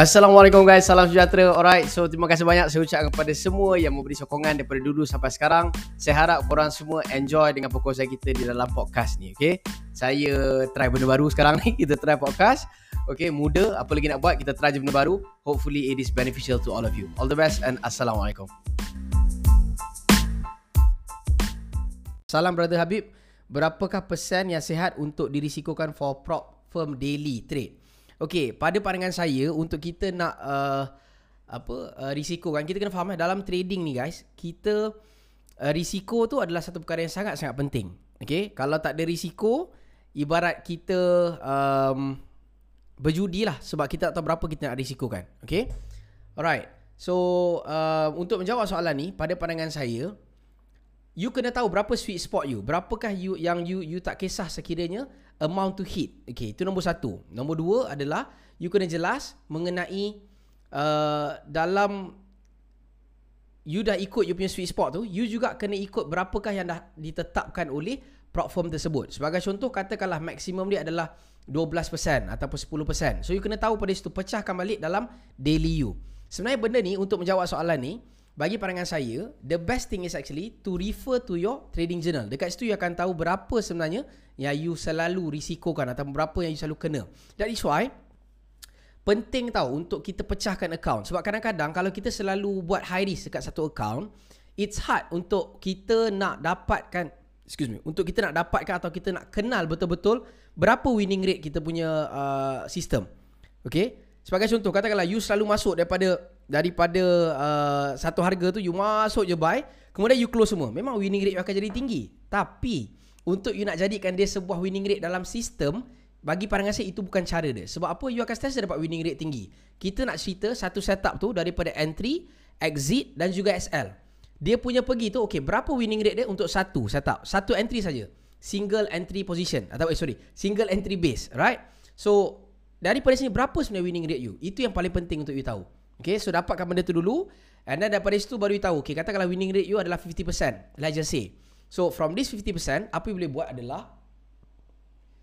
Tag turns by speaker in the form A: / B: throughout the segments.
A: Assalamualaikum guys, salam sejahtera. Alright, so terima kasih banyak saya ucapkan kepada semua yang memberi sokongan daripada dulu sampai sekarang. Saya harap korang semua enjoy dengan perkongsian kita di dalam podcast ni, okay? Saya try benda baru sekarang ni, kita try podcast. Okay, muda, apa lagi nak buat, kita try je benda baru. Hopefully it is beneficial to all of you. All the best and Assalamualaikum. Salam brother Habib. Berapakah persen yang sihat untuk dirisikokan for prop firm daily trade? Okey, pada pandangan saya untuk kita nak uh, apa uh, risiko kan kita kena faham eh, dalam trading ni guys, kita uh, risiko tu adalah satu perkara yang sangat sangat penting. Okey, kalau tak ada risiko ibarat kita um, berjudi lah sebab kita tak tahu berapa kita nak risikokan. Okey. Alright. So uh, untuk menjawab soalan ni pada pandangan saya you kena tahu berapa sweet spot you. Berapakah you yang you you tak kisah sekiranya amount to hit. Okay, itu nombor satu. Nombor dua adalah you kena jelas mengenai uh, dalam you dah ikut you punya sweet spot tu, you juga kena ikut berapakah yang dah ditetapkan oleh prop firm tersebut. Sebagai contoh, katakanlah maksimum dia adalah 12% ataupun 10%. So you kena tahu pada situ, pecahkan balik dalam daily you. Sebenarnya benda ni untuk menjawab soalan ni, bagi pandangan saya, the best thing is actually to refer to your trading journal. Dekat situ you akan tahu berapa sebenarnya yang you selalu risikokan atau berapa yang you selalu kena. That is why penting tahu untuk kita pecahkan account. Sebab kadang-kadang kalau kita selalu buat high risk dekat satu account, it's hard untuk kita nak dapatkan excuse me, untuk kita nak dapatkan atau kita nak kenal betul-betul berapa winning rate kita punya uh, sistem. Okay? Sebagai contoh, katakanlah you selalu masuk daripada daripada uh, satu harga tu you masuk je buy kemudian you close semua. Memang winning rate akan jadi tinggi. Tapi untuk you nak jadikan dia sebuah winning rate dalam sistem bagi pandangan saya itu bukan cara dia. Sebab apa? You akan sentiasa dapat winning rate tinggi. Kita nak cerita satu setup tu daripada entry exit dan juga SL dia punya pergi tu okay berapa winning rate dia untuk satu setup? Satu entry saja. Single entry position. Atau eh sorry single entry base right? So daripada sini berapa sebenarnya winning rate you? Itu yang paling penting untuk you tahu Okay, so dapatkan benda tu dulu. And then daripada situ baru you tahu. Okay, katakanlah winning rate you adalah 50%. Let's just say. So, from this 50%, apa you boleh buat adalah...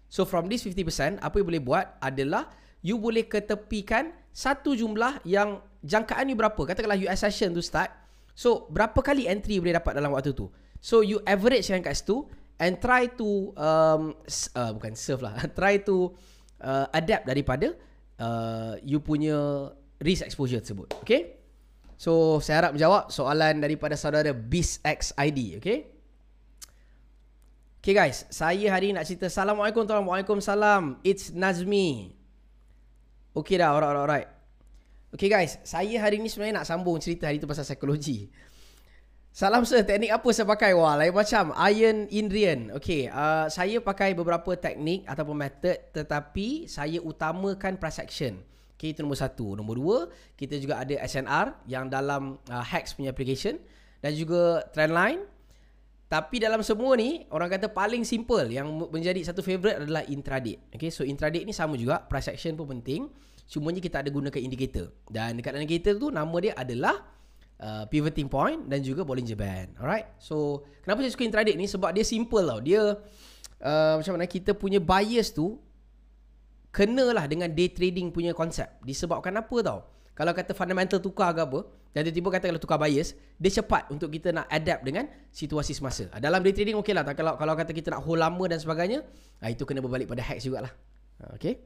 A: So, from this 50%, apa you boleh buat adalah... You boleh ketepikan satu jumlah yang jangkaan you berapa. Katakanlah you session tu start. So, berapa kali entry boleh dapat dalam waktu tu. So, you average yang kat situ. And try to... Um, uh, bukan serve lah. try to uh, adapt daripada... Uh, you punya risk exposure tersebut. Okay? So, saya harap menjawab soalan daripada saudara BizX ID. Okay? Okay guys, saya hari nak cerita Assalamualaikum warahmatullahi Waalaikumsalam. It's Nazmi. Okay dah, alright, alright, alright. Okay guys, saya hari ini sebenarnya nak sambung cerita hari itu pasal psikologi. Salam sir, teknik apa saya pakai? Wah, lain macam. Iron Indrian. Okay, uh, saya pakai beberapa teknik ataupun method tetapi saya utamakan price action. Okay, itu nombor satu. Nombor dua, kita juga ada SNR yang dalam uh, Hex punya application dan juga Trendline. Tapi dalam semua ni, orang kata paling simple yang menjadi satu favorite adalah intraday. Okay, so intraday ni sama juga, price action pun penting. Cumanya kita ada gunakan indicator. Dan dekat indicator tu, nama dia adalah uh, pivoting point dan juga Bollinger Band. Alright, so kenapa saya suka intraday ni? Sebab dia simple tau. Dia uh, macam mana kita punya bias tu kenalah dengan day trading punya konsep. Disebabkan apa tau? Kalau kata fundamental tukar ke apa, dan tiba-tiba kata kalau tukar bias, dia cepat untuk kita nak adapt dengan situasi semasa. Ah, dalam day trading okey lah. Kalau, kalau kata kita nak hold lama dan sebagainya, ah, itu kena berbalik pada hacks jugalah. Ah, okay?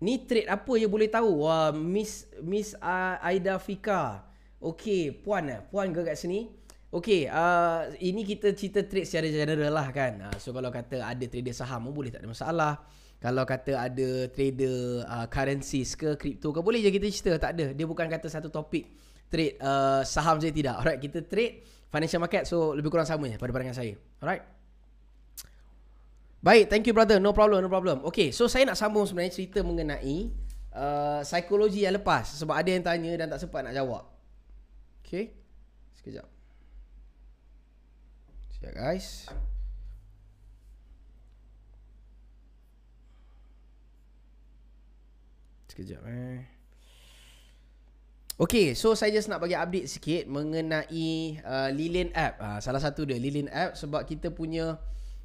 A: Ni trade apa yang boleh tahu? Wah, Miss Miss Aida Fika. Okey, puan eh? Puan ke kat sini? Okey, uh, ini kita cerita trade secara general lah kan. Uh, so kalau kata ada trader saham pun boleh tak ada masalah. Kalau kata ada trader uh, currencies ke crypto ke boleh je kita cerita tak ada. Dia bukan kata satu topik trade uh, saham je tidak. Alright, kita trade financial market so lebih kurang sama je pada pandangan saya. Alright. Baik, thank you brother. No problem, no problem. Okay, so saya nak sambung sebenarnya cerita mengenai uh, psikologi yang lepas sebab ada yang tanya dan tak sempat nak jawab. Okay. Sekejap. Sekejap guys. Sekejap eh. Okay, so saya just nak bagi update sikit mengenai uh, Lilin app. Uh, salah satu dia Lilin app sebab kita punya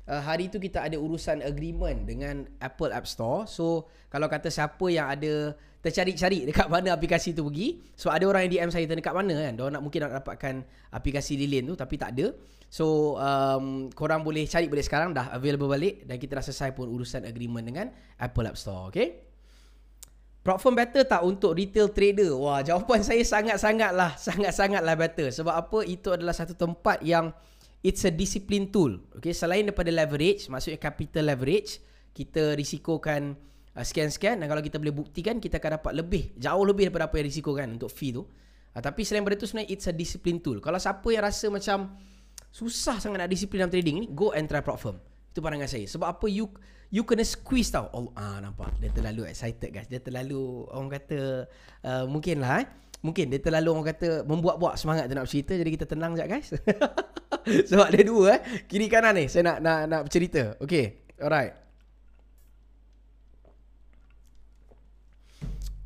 A: uh, hari tu kita ada urusan agreement dengan Apple App Store. So kalau kata siapa yang ada tercari-cari dekat mana aplikasi tu pergi, so ada orang yang DM saya dekat mana kan. Dia nak mungkin nak dapatkan aplikasi Lilin tu tapi tak ada. So um, korang boleh cari balik sekarang dah available balik dan kita dah selesai pun urusan agreement dengan Apple App Store, okay? Platform better tak untuk retail trader? Wah, jawapan saya sangat-sangat lah. Sangat-sangat lah better. Sebab apa? Itu adalah satu tempat yang it's a discipline tool. Okay, selain daripada leverage, maksudnya capital leverage, kita risikokan uh, sekian-sekian dan kalau kita boleh buktikan, kita akan dapat lebih, jauh lebih daripada apa yang risikokan untuk fee tu. Uh, tapi selain daripada itu sebenarnya it's a discipline tool. Kalau siapa yang rasa macam susah sangat nak disiplin dalam trading ni, go and try prop firm. Itu pandangan saya. Sebab apa you you kena squeeze tau. Oh, ah nampak. Dia terlalu excited guys. Dia terlalu orang kata uh, mungkin lah eh. Mungkin dia terlalu orang kata membuat-buat semangat tu nak bercerita jadi kita tenang jap guys. Sebab ada dua eh. Kiri kanan ni saya nak nak nak bercerita. Okay. Alright.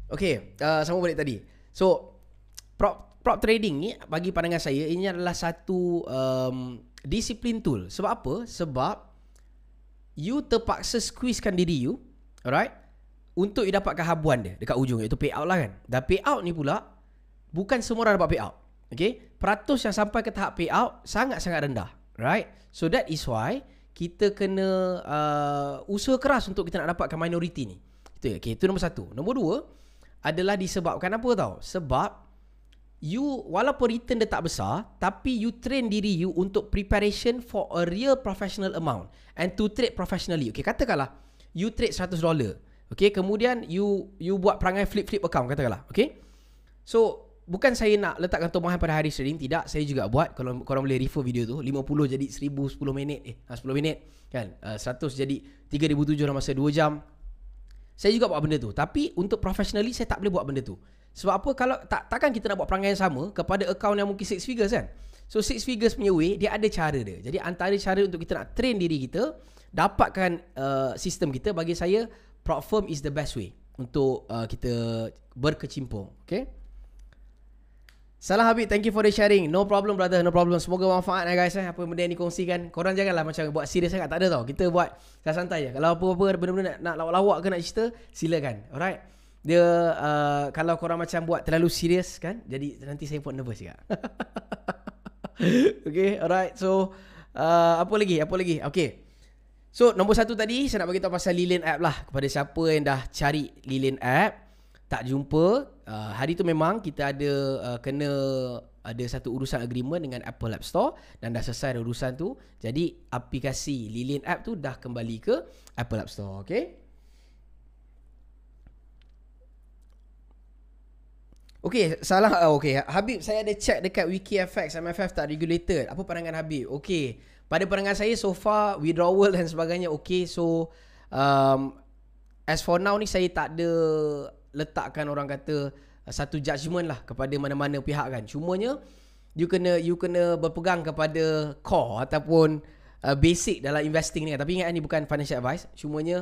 A: Okay, uh, sama balik tadi. So, prop prop trading ni bagi pandangan saya ini adalah satu um, disiplin tool. Sebab apa? Sebab you terpaksa squeezekan diri you, alright, untuk you dapatkan habuan dia dekat ujung iaitu payout lah kan. Dan payout ni pula bukan semua orang dapat payout. Okay, peratus yang sampai ke tahap payout sangat-sangat rendah, right? So that is why kita kena uh, usaha keras untuk kita nak dapatkan minority ni. Itu okay, itu nombor satu. Nombor dua adalah disebabkan apa tau? Sebab you walaupun return dia tak besar tapi you train diri you untuk preparation for a real professional amount and to trade professionally. Okay katakanlah you trade 100 dollar okay? Kemudian you you buat perangai flip flip account katakanlah okay? So bukan saya nak letakkan tomahan pada hari trading tidak. Saya juga buat. Kalau korang boleh refer video tu 50 jadi 1000 10 minit. Eh 10 ha, minit kan? Uh, 100 jadi 3007 dalam masa 2 jam. Saya juga buat benda tu. Tapi untuk professionally saya tak boleh buat benda tu sebab apa kalau tak takkan kita nak buat perangai yang sama kepada account yang mungkin six figures kan. So six figures punya way dia ada cara dia. Jadi antara cara untuk kita nak train diri kita dapatkan uh, sistem kita bagi saya prop firm is the best way untuk uh, kita berkecimpung. Okay. Salah Habib, thank you for the sharing. No problem brother, no problem. Semoga manfaat lah guys eh. Apa benda yang dikongsikan. Korang janganlah macam buat serius sangat. Tak ada tau. Kita buat santai je. Kalau apa-apa benda-benda nak, nak lawak-lawak ke nak cerita, silakan. Alright dia uh, kalau korang macam buat terlalu serius kan jadi nanti saya pun nervous juga. Okay alright. So uh, apa lagi? Apa lagi? Okay. So nombor satu tadi saya nak bagi tahu pasal Lilin app lah. Kepada siapa yang dah cari Lilin app tak jumpa uh, hari tu memang kita ada uh, kena ada satu urusan agreement dengan Apple App Store dan dah selesai urusan tu. Jadi aplikasi Lilin app tu dah kembali ke Apple App Store okay Okay, salah. Uh, okay, Habib, saya ada check dekat WikiFX, MFF tak regulated. Apa pandangan Habib? Okay, pada pandangan saya, so far, withdrawal dan sebagainya, okay. So, um, as for now ni, saya tak ada letakkan orang kata uh, satu judgement lah kepada mana-mana pihak kan. Cumanya, you kena you kena berpegang kepada core ataupun uh, basic dalam investing ni. Tapi ingat ni bukan financial advice. Cumanya,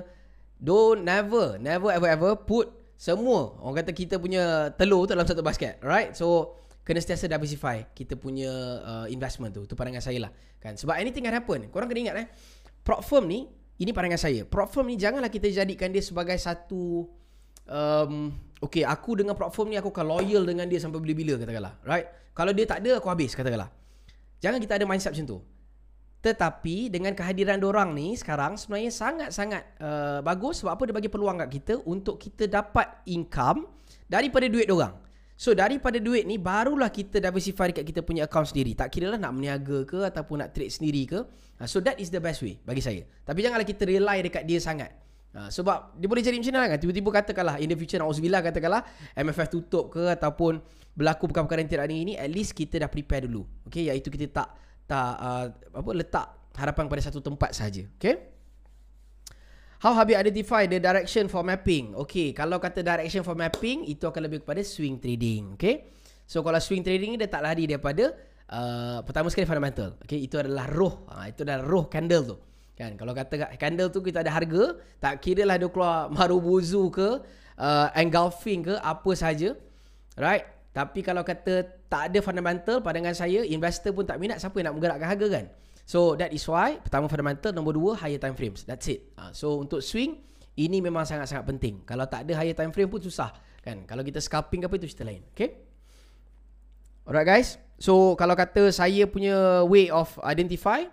A: don't never, never ever ever put semua orang kata kita punya telur tu dalam satu basket right so kena sentiasa diversify kita punya uh, investment tu tu pandangan saya lah kan? Sebab anything can happen. Korang kena ingat eh prop firm ni ini pandangan saya. Prop firm ni janganlah kita jadikan dia sebagai satu um, okay aku dengan prop firm ni aku akan loyal dengan dia sampai bila-bila katakanlah right? Kalau dia tak ada aku habis katakanlah. Jangan kita ada mindset macam tu tetapi dengan kehadiran orang ni sekarang sebenarnya sangat-sangat uh, bagus sebab apa dia bagi peluang kat kita untuk kita dapat income daripada duit orang. So daripada duit ni barulah kita diversify dekat kita punya account sendiri. Tak kira lah nak meniaga ke ataupun nak trade sendiri ke. Uh, so that is the best way bagi saya. Tapi janganlah kita rely dekat dia sangat. Uh, sebab dia boleh jadi macam mana kan Tiba-tiba katakanlah In the future Na'uzubillah katakanlah MFF tutup ke Ataupun Berlaku perkara-perkara yang tidak ini At least kita dah prepare dulu Okay Iaitu kita tak tak uh, apa letak harapan pada satu tempat saja. Okay? How Habib identify the direction for mapping? Okay, kalau kata direction for mapping itu akan lebih kepada swing trading. Okay? So kalau swing trading ni dia tak lari daripada uh, pertama sekali fundamental. Okay, itu adalah roh. Uh, itu adalah roh candle tu. Kan? Kalau kata candle tu kita ada harga, tak kira lah dia keluar marubuzu ke, uh, engulfing ke, apa saja. Right? Tapi kalau kata tak ada fundamental pandangan saya investor pun tak minat siapa yang nak menggerakkan harga kan. So that is why pertama fundamental, nombor dua higher time frames. That's it. Uh, so untuk swing ini memang sangat-sangat penting. Kalau tak ada higher time frame pun susah kan. Kalau kita scalping apa itu cerita lain. Okay? Alright guys. So kalau kata saya punya way of identify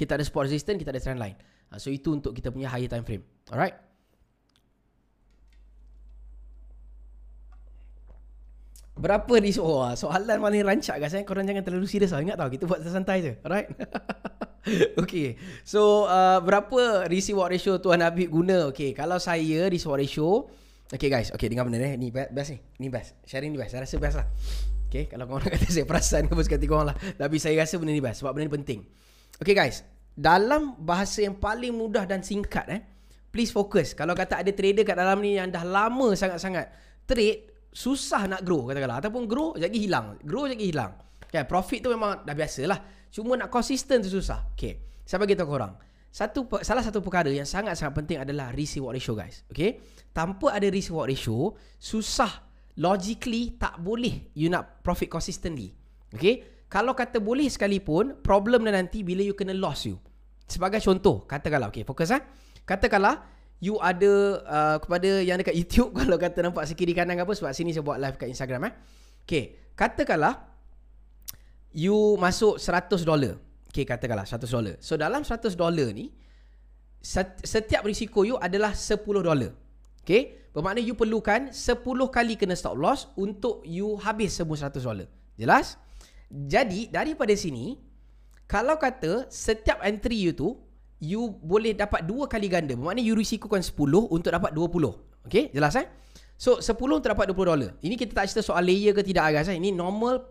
A: kita ada support resistance, kita ada trend line. Uh, so itu untuk kita punya higher time frame. Alright? Berapa ni? Oh, soalan paling rancak guys eh? Korang jangan terlalu serius lah. Ingat tau kita buat santai je. Alright? Okay. So uh, berapa risk reward ratio Tuan Habib guna? Okay kalau saya risk reward ratio Okay guys. Okay dengar benda ni. Ni best ni. Ni best. Sharing ni best. Saya rasa best lah. Okay kalau korang kata saya perasan Apa sekali korang lah. Tapi saya rasa benda ni best Sebab benda ni penting. Okay guys. Dalam bahasa yang paling mudah dan singkat eh Please fokus Kalau kata ada trader kat dalam ni Yang dah lama sangat-sangat Trade susah nak grow katakanlah. Ataupun grow lagi hilang. Grow lagi hilang. Kan profit tu memang dah biasalah cuma nak konsisten tu susah. Okey saya bagi tahu korang? Satu salah satu perkara yang sangat-sangat penting adalah risk reward ratio guys. Okey tanpa ada risk reward ratio susah logically tak boleh you nak profit consistently. Okey kalau kata boleh sekalipun problem dia nanti bila you kena loss you. Sebagai contoh katakanlah okey fokus ah katakanlah you ada uh, kepada yang dekat YouTube kalau kata nampak sekiri kanan apa sebab sini saya buat live kat Instagram eh. Okay, katakanlah you masuk 100 dolar. Okay, katakanlah 100 dolar. So dalam 100 dolar ni setiap risiko you adalah 10 dolar. Okay, bermakna you perlukan 10 kali kena stop loss untuk you habis semua 100 dolar. Jelas? Jadi daripada sini kalau kata setiap entry you tu you boleh dapat dua kali ganda. Bermakna you risikokan 10 untuk dapat 20. Okay, jelas eh? So, 10 untuk dapat 20 dolar. Ini kita tak cerita soal layer ke tidak guys. Eh? Ini normal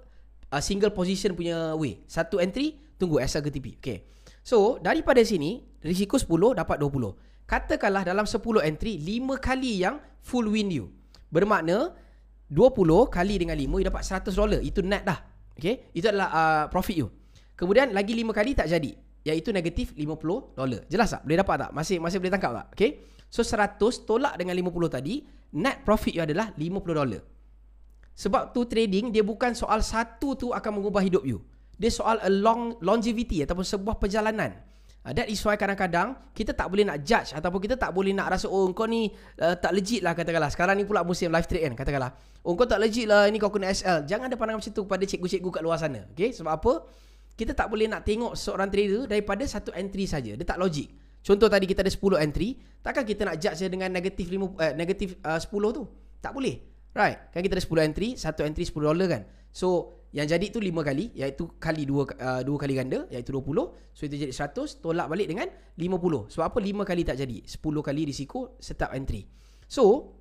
A: uh, single position punya way. Satu entry, tunggu SL ke TP. Okay. So, daripada sini, risiko 10 dapat 20. Katakanlah dalam 10 entry, 5 kali yang full win you. Bermakna, 20 kali dengan 5, you dapat 100 dolar. Itu net dah. Okay. Itu adalah uh, profit you. Kemudian, lagi 5 kali tak jadi iaitu negatif 50 dolar. Jelas tak? Boleh dapat tak? Masih masih boleh tangkap tak? Okay. So 100 tolak dengan 50 tadi, net profit you adalah 50 dolar. Sebab tu trading dia bukan soal satu tu akan mengubah hidup you. Dia soal a long longevity ataupun sebuah perjalanan. Uh, that is why kadang-kadang kita tak boleh nak judge ataupun kita tak boleh nak rasa oh kau ni uh, tak legit lah katakanlah. Sekarang ni pula musim live trade kan katakanlah. Oh kau tak legit lah ini kau kena SL. Jangan ada pandangan macam tu kepada cikgu-cikgu kat luar sana. Okay? Sebab apa? Kita tak boleh nak tengok seorang trader daripada satu entry saja. Dia tak logik. Contoh tadi kita ada 10 entry, takkan kita nak judge dia dengan negatif 5 eh, negatif uh, 10 tu? Tak boleh. Right? Kan kita ada 10 entry, satu entry 10 dolar kan. So, yang jadi tu 5 kali, iaitu kali 2 uh, dua kali ganda, iaitu 20. So, itu jadi 100, tolak balik dengan 50. Sebab apa 5 kali tak jadi? 10 kali risiko setiap entry. So,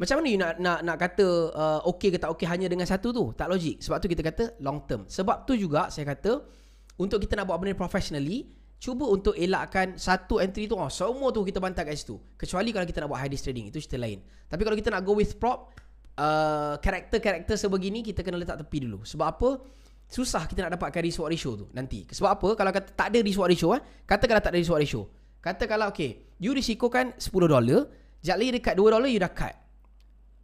A: macam mana you nak nak nak kata uh, okey ke tak okey hanya dengan satu tu? Tak logik. Sebab tu kita kata long term. Sebab tu juga saya kata untuk kita nak buat benda professionally, cuba untuk elakkan satu entry tu oh, semua tu kita bantai kat situ. Kecuali kalau kita nak buat high risk trading, itu cerita lain. Tapi kalau kita nak go with prop, uh, karakter-karakter sebegini kita kena letak tepi dulu. Sebab apa? Susah kita nak dapatkan risk ratio tu nanti. Sebab apa? Kalau kata tak ada risk ratio eh, katakanlah tak ada risk ratio. Katakanlah okey, you risikokan 10 dolar, jap lagi dekat 2 dolar you dah cut.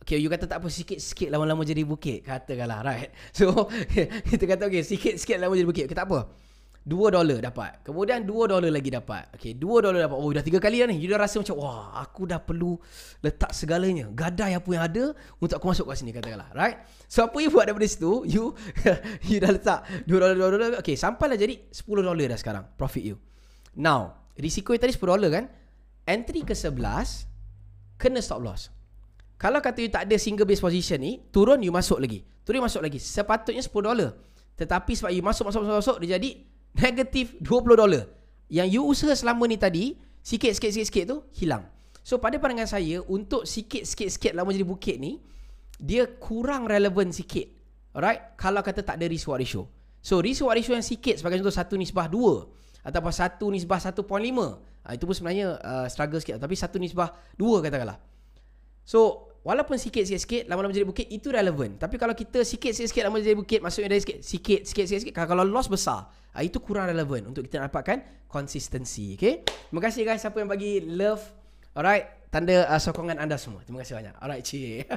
A: Okay, you kata tak apa sikit-sikit lama-lama jadi bukit. Katakanlah, right? So, kita kata okay, sikit-sikit lama jadi bukit. Okay, tak apa. 2 dolar dapat. Kemudian 2 dolar lagi dapat. Okay, 2 dolar dapat. Oh, dah tiga kali dah ni. You dah rasa macam, wah, aku dah perlu letak segalanya. Gadai apa yang ada untuk aku masuk kat sini, katakanlah. Right? So, apa you buat daripada situ, you you dah letak 2 dolar, 2 dolar. Okay, sampailah jadi 10 dolar dah sekarang. Profit you. Now, risiko you tadi 10 dolar kan? Entry ke 11, kena stop loss. Kalau kata you tak ada single base position ni, turun you masuk lagi. Turun masuk lagi. Sepatutnya 10 dolar. Tetapi sebab you masuk masuk masuk, masuk dia jadi negatif 20 dolar. Yang you usaha selama ni tadi, sikit sikit sikit sikit tu hilang. So pada pandangan saya untuk sikit sikit sikit lama jadi bukit ni, dia kurang relevan sikit. Alright? Kalau kata tak ada risk ratio. So risk ratio yang sikit sebagai contoh 1 nisbah 2 ataupun 1 nisbah 1.5. Ha, itu pun sebenarnya uh, struggle sikit tapi 1 nisbah 2 katakanlah. So walaupun sikit-sikit lama-lama jadi bukit itu relevan. Tapi kalau kita sikit-sikit lama jadi bukit maksudnya dari sikit sikit sikit sikit kalau loss besar ah, itu kurang relevan untuk kita dapatkan konsistensi. Okay. Terima kasih guys siapa yang bagi love. Alright, tanda uh, sokongan anda semua. Terima kasih banyak. Alright, cik.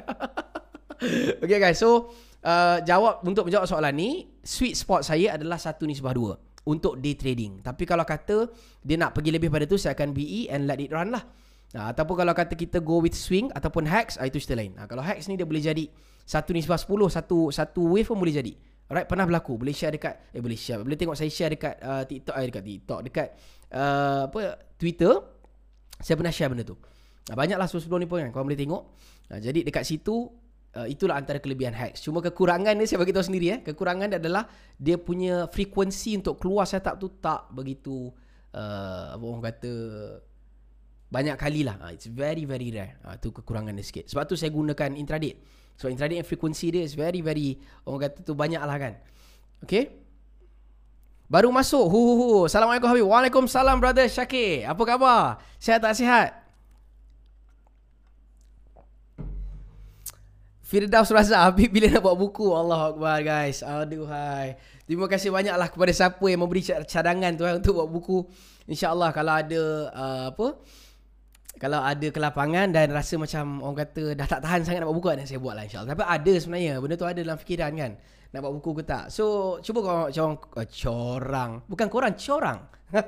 A: okay guys, so uh, jawab untuk menjawab soalan ni, sweet spot saya adalah satu nisbah dua. untuk day trading. Tapi kalau kata dia nak pergi lebih pada tu saya akan BE and let it run lah. Ha, ataupun kalau kata kita go with swing ataupun hacks, ha, itu cerita lain. Ha, kalau hacks ni dia boleh jadi satu nisbah 10, satu satu wave pun boleh jadi. Alright, pernah berlaku. Boleh share dekat eh boleh share. Boleh tengok saya share dekat uh, TikTok eh dekat TikTok dekat uh, apa Twitter. Saya pernah share benda tu. Ha, banyaklah sebelum ni pun kan. Kau boleh tengok. Ha, jadi dekat situ uh, itulah antara kelebihan hacks. Cuma kekurangan dia saya bagi tahu sendiri eh. Kekurangan dia adalah dia punya frekuensi untuk keluar setup tu tak begitu uh, apa orang kata banyak kali lah. Uh, it's very very rare. Uh, tu kekurangan dia sikit. Sebab tu saya gunakan intraday. So intraday yang frekuensi dia is very very orang kata tu banyak lah kan. Okay. Baru masuk. Hu hu hu. Assalamualaikum Habib. Waalaikumsalam brother Syakir. Apa khabar? Sihat tak sihat? Firdaus Raza Habib bila nak buat buku Allah Akbar guys Aduh hai Terima kasih banyak lah kepada siapa yang memberi cadangan tu untuk buat buku InsyaAllah kalau ada uh, apa kalau ada kelapangan dan rasa macam orang kata dah tak tahan sangat nak buat buku dan saya buat lah insyaAllah. Tapi ada sebenarnya. Benda tu ada dalam fikiran kan. Nak buat buku ke tak. So cuba kau corang, uh, corang. Bukan korang, corang.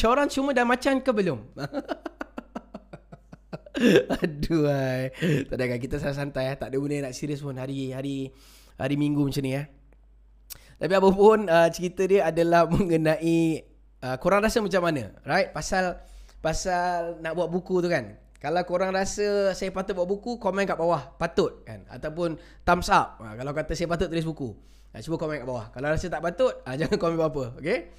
A: corang cuma dah macam ke belum? Aduh ay. Tak ada kan kita santai-santai eh. Tak ada benda nak serius pun hari hari hari minggu macam ni eh. Tapi apa pun uh, cerita dia adalah mengenai uh, korang rasa macam mana? Right? Pasal pasal nak buat buku tu kan. Kalau korang rasa saya patut buat buku, komen kat bawah. Patut kan. Ataupun thumbs up. Ha, kalau kata saya patut tulis buku. Ha, cuba komen kat bawah. Kalau rasa tak patut, ha, jangan komen apa-apa. Okay?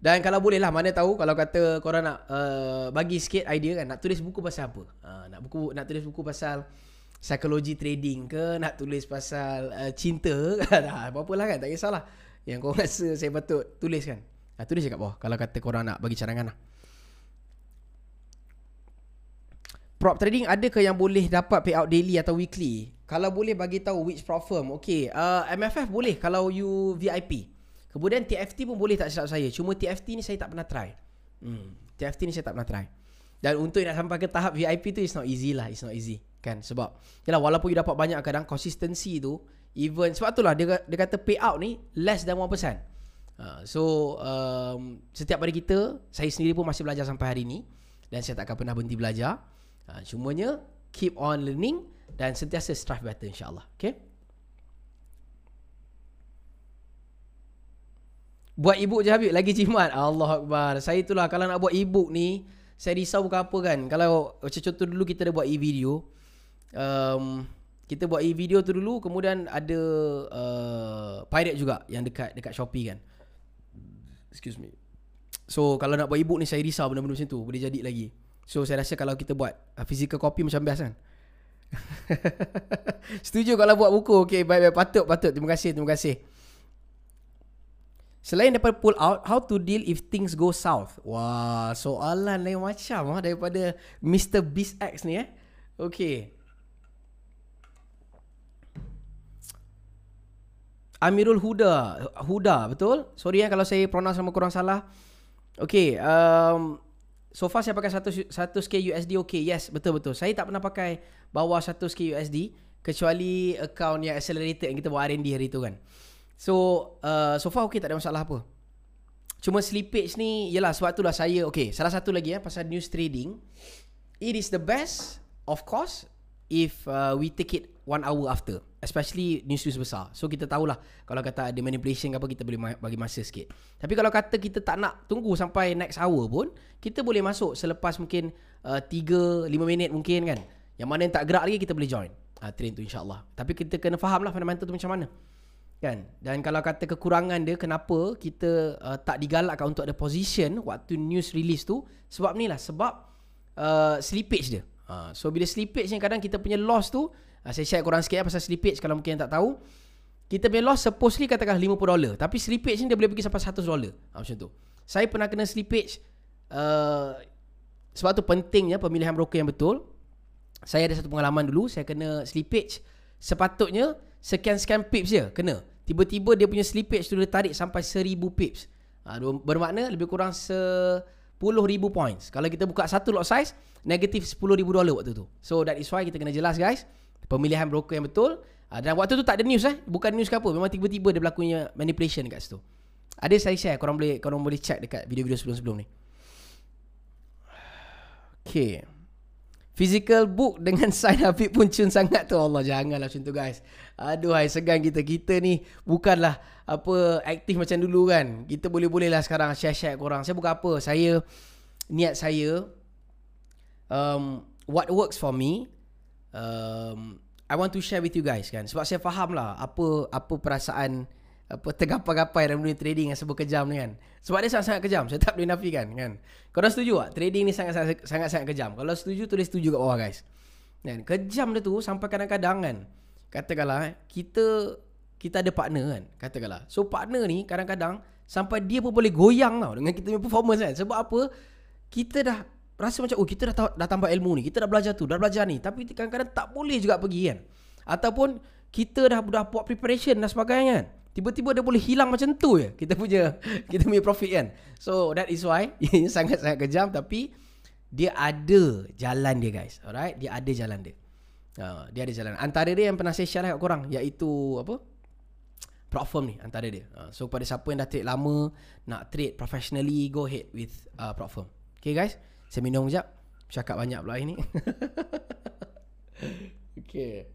A: Dan kalau boleh lah, mana tahu kalau kata korang nak uh, bagi sikit idea kan. Nak tulis buku pasal apa? Ha, nak buku nak tulis buku pasal psikologi trading ke. Nak tulis pasal uh, cinta kan. Ha, apa-apa lah kan. Tak kisahlah. Yang korang rasa saya patut tulis kan. Ha, tulis je kat bawah. Kalau kata korang nak bagi cadangan lah. Prop trading ada ke yang boleh dapat payout daily atau weekly? Kalau boleh bagi tahu which prop firm. Okay, uh, MFF boleh kalau you VIP. Kemudian TFT pun boleh tak silap saya. Cuma TFT ni saya tak pernah try. Hmm, TFT ni saya tak pernah try. Dan untuk nak sampai ke tahap VIP tu it's not easy lah, it's not easy. Kan sebab yalah walaupun you dapat banyak kadang consistency tu even sebab itulah dia dia kata payout ni less than 1%. Uh, so um, setiap hari kita saya sendiri pun masih belajar sampai hari ni dan saya tak akan pernah berhenti belajar. Ha, cumanya keep on learning dan sentiasa strive better insyaAllah. Okay? Buat ebook je Habib lagi jimat. Allah Akbar. Saya itulah kalau nak buat ebook ni saya risau bukan apa kan. Kalau macam contoh dulu kita dah buat e-video. Um, kita buat e-video tu dulu kemudian ada uh, pirate juga yang dekat dekat Shopee kan. Excuse me. So kalau nak buat ebook ni saya risau benda-benda macam tu boleh jadi lagi. So saya rasa kalau kita buat uh, physical copy macam best kan. Setuju kalau buat buku. Okay, baik-baik. Patut, patut. Terima kasih, terima kasih. Selain daripada pull out, how to deal if things go south? Wah, soalan lain macam ah daripada Mr. Beast X ni eh. Okay. Amirul Huda. Huda, betul? Sorry ya kalau saya pronounce nama kurang salah. Okay, um, So far saya pakai 1 1k USD okay. Yes, betul betul. Saya tak pernah pakai bawah 100k USD kecuali account yang accelerated yang kita buat R&D hari tu kan. So, uh, so far okay tak ada masalah apa. Cuma slippage ni yalah sebab itulah saya okay. Salah satu lagi ya pasal news trading. It is the best of course if uh, we take it one hour after especially news-news besar. So kita tahulah kalau kata ada manipulation ke apa kita boleh bagi masa sikit. Tapi kalau kata kita tak nak tunggu sampai next hour pun kita boleh masuk selepas mungkin uh, 3 5 minit mungkin kan. Yang mana yang tak gerak lagi kita boleh join. Uh, train tu insyaallah. Tapi kita kena faham lah fundamental tu macam mana. Kan? Dan kalau kata kekurangan dia kenapa kita uh, tak digalakkan untuk ada position waktu news release tu? Sebab ni lah sebab uh, slippage dia uh, so bila slippage ni kadang kita punya loss tu Uh, saya share korang sikit ya pasal slippage kalau mungkin yang tak tahu. Kita punya loss supposedly katakan 50 dolar. Tapi slippage ni dia boleh pergi sampai 100 dolar. Ha, macam tu. Saya pernah kena slippage. Uh, sebab tu pentingnya pemilihan broker yang betul. Saya ada satu pengalaman dulu. Saya kena slippage. Sepatutnya sekian-sekian pips je kena. Tiba-tiba dia punya slippage tu dia tarik sampai 1000 pips. Ha, bermakna lebih kurang 10,000 points. Kalau kita buka satu lot size, negatif 10,000 dolar waktu tu. So that is why kita kena jelas guys pemilihan broker yang betul uh, dan waktu tu tak ada news eh bukan news ke apa memang tiba-tiba dia berlakunya manipulation dekat situ Ada saya share korang boleh korang boleh check dekat video-video sebelum-sebelum ni. Okay. Physical book dengan sign Habib pun cun sangat tu Allah janganlah macam tu guys. Aduh hai segan kita. Kita ni bukanlah apa aktif macam dulu kan. Kita boleh-boleh lah sekarang share-share korang. Saya bukan apa. Saya niat saya um, what works for me um, I want to share with you guys kan. Sebab saya faham lah apa apa perasaan apa tergapai-gapai dalam dunia trading yang sebut kejam ni kan. Sebab dia sangat-sangat kejam. Saya tak boleh nafikan kan. Kau dah setuju tak? Trading ni sangat-sangat kejam. Kalau setuju tulis setuju kat bawah guys. Kan? Kejam dia tu sampai kadang-kadang kan. Katakanlah eh, kita kita ada partner kan. Katakanlah. So partner ni kadang-kadang sampai dia pun boleh goyang tau dengan kita punya performance kan. Sebab apa? Kita dah rasa macam oh kita dah, dah tambah ilmu ni. Kita dah belajar tu, dah belajar ni. Tapi kadang-kadang tak boleh juga pergi kan. Ataupun kita dah dah buat preparation dan sebagainya kan. Tiba-tiba dia boleh hilang macam tu je. Kita punya Kita punya profit kan. So that is why Ini sangat-sangat kejam. Tapi Dia ada Jalan dia guys. Alright? Dia ada jalan dia. Uh, Dia ada jalan. Antara dia yang pernah saya share kat korang Iaitu Apa? Prop ni Antara dia. Uh, So pada siapa yang dah trade lama Nak trade professionally Go ahead with uh, prop Okay guys? Saya minum sekejap. Cakap banyak pula ini Okay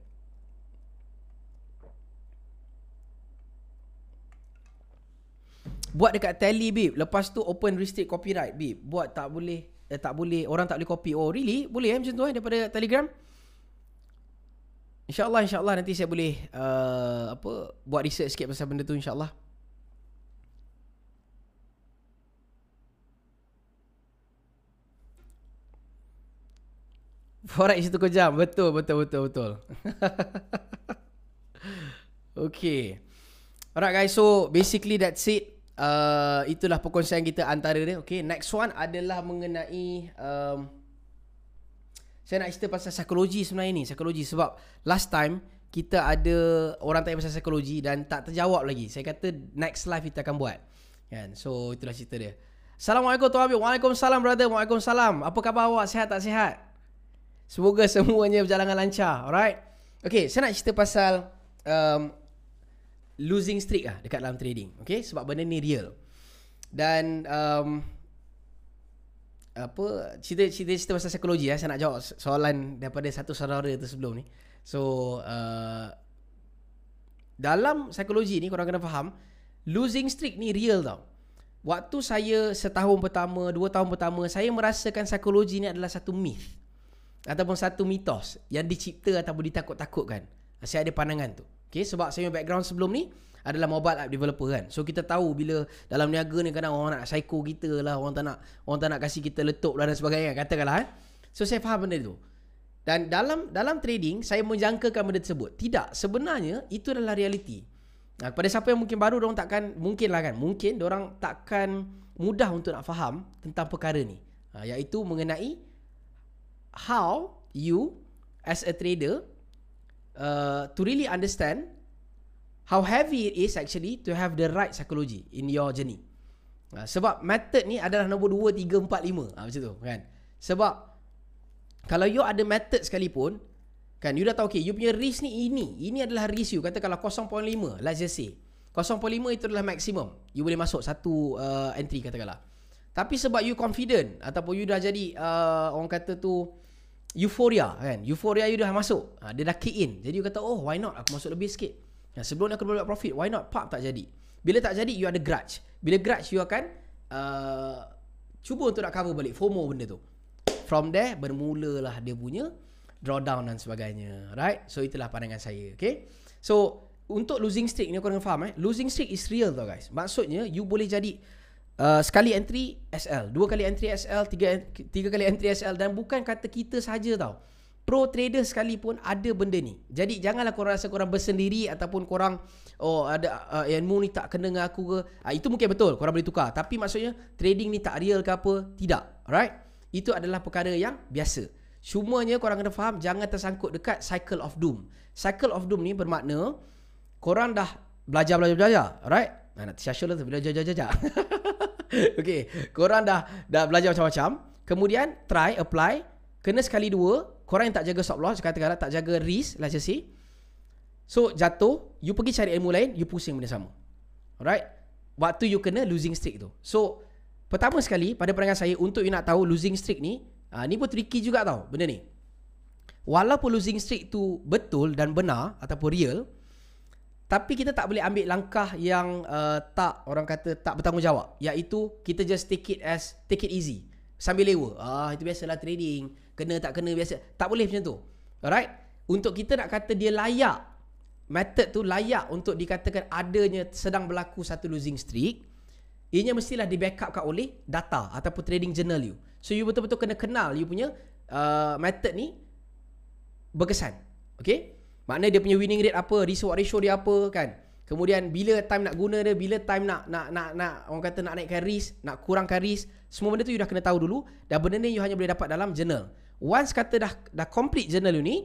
A: Buat dekat tally bib Lepas tu open restrict copyright bib Buat tak boleh eh, Tak boleh Orang tak boleh copy. Oh really? Boleh eh macam tu eh Daripada telegram? InsyaAllah InsyaAllah nanti saya boleh uh, Apa Buat research sikit pasal benda tu InsyaAllah. Forex itu kejam Betul betul betul betul. Okay. Alright guys. So basically that's it uh, itulah perkongsian kita antara dia. Okay, next one adalah mengenai um, saya nak cerita pasal psikologi sebenarnya ni, psikologi sebab last time kita ada orang tanya pasal psikologi dan tak terjawab lagi. Saya kata next live kita akan buat. Kan? So itulah cerita dia. Assalamualaikum Tuan Habib. Waalaikumsalam brother. Waalaikumsalam. Apa khabar awak? Sihat tak sihat? Semoga semuanya berjalan lancar. Alright. Okay, saya nak cerita pasal um, losing streak lah dekat dalam trading. Okay, sebab benda ni real. Dan um, apa cerita cerita cerita pasal psikologi ya. Saya nak jawab soalan daripada satu saudara tu sebelum ni. So uh, dalam psikologi ni korang kena faham losing streak ni real tau. Waktu saya setahun pertama, dua tahun pertama, saya merasakan psikologi ni adalah satu myth ataupun satu mitos yang dicipta ataupun ditakut-takutkan. Saya ada pandangan tu. Okay, sebab saya background sebelum ni adalah mobile app developer kan. So kita tahu bila dalam niaga ni kadang orang nak psycho kita lah, orang tak nak orang tak nak kasih kita letup lah dan sebagainya katakanlah eh. So saya faham benda tu. Dan dalam dalam trading saya menjangkakan benda tersebut. Tidak, sebenarnya itu adalah realiti. Nah, kepada siapa yang mungkin baru orang takkan mungkin lah kan. Mungkin orang takkan mudah untuk nak faham tentang perkara ni. Ha, iaitu mengenai how you as a trader uh, to really understand how heavy it is actually to have the right psychology in your journey. Uh, sebab method ni adalah nombor 2, 3, 4, 5. Uh, macam tu kan. Sebab kalau you ada method sekalipun, kan you dah tahu okay, you punya risk ni ini. Ini adalah risk you. Kata kalau 0.5, let's just say. 0.5 itu adalah maksimum. You boleh masuk satu uh, entry katakanlah. Tapi sebab you confident ataupun you dah jadi uh, orang kata tu euphoria kan? Euphoria you dah masuk. Ha, dia dah kick in. Jadi you kata oh why not? Aku masuk lebih sikit. Ha, sebelum aku buat profit why not? Pop tak jadi. Bila tak jadi you ada grudge. Bila grudge you akan uh, cuba untuk nak cover balik FOMO benda tu. From there bermulalah dia punya drawdown dan sebagainya. Right? So itulah pandangan saya okay? So untuk losing streak ni kena faham eh? Losing streak is real tau guys. Maksudnya you boleh jadi Uh, sekali entry SL, dua kali entry SL, tiga tiga kali entry SL dan bukan kata kita saja tau. Pro trader sekalipun ada benda ni. Jadi janganlah korang rasa korang bersendiri ataupun korang oh ada uh, ilmu ni tak kena dengan aku ke. Uh, itu mungkin betul, korang boleh tukar. Tapi maksudnya trading ni tak real ke apa? Tidak. Alright? Itu adalah perkara yang biasa. Cumanya korang kena faham jangan tersangkut dekat cycle of doom. Cycle of doom ni bermakna korang dah belajar belajar belajar, alright? Nah, nak tersyasya lah tu belajar belajar belajar. okay, korang dah dah belajar macam-macam. Kemudian try apply, kena sekali dua. Korang yang tak jaga stop loss, katakanlah tak jaga risk, let's just say. So jatuh, you pergi cari ilmu lain, you pusing benda sama. Alright. waktu you kena losing streak tu. So pertama sekali pada pandangan saya untuk you nak tahu losing streak ni, uh, ni pun tricky juga tau benda ni. Walaupun losing streak tu betul dan benar ataupun real, tapi kita tak boleh ambil langkah yang uh, tak orang kata tak bertanggungjawab, iaitu kita just take it as take it easy. Sambil lewa. Ah itu biasalah trading. Kena tak kena biasa. Tak boleh macam tu. Alright? Untuk kita nak kata dia layak method tu layak untuk dikatakan adanya sedang berlaku satu losing streak ianya mestilah di backup kat oleh data ataupun trading journal you so you betul-betul kena kenal you punya uh, method ni berkesan okay maknanya dia punya winning rate apa risk ratio dia apa kan kemudian bila time nak guna dia bila time nak nak nak nak orang kata nak naikkan risk nak kurangkan risk semua benda tu you dah kena tahu dulu dan benda ni you hanya boleh dapat dalam journal once kata dah dah complete journal you ni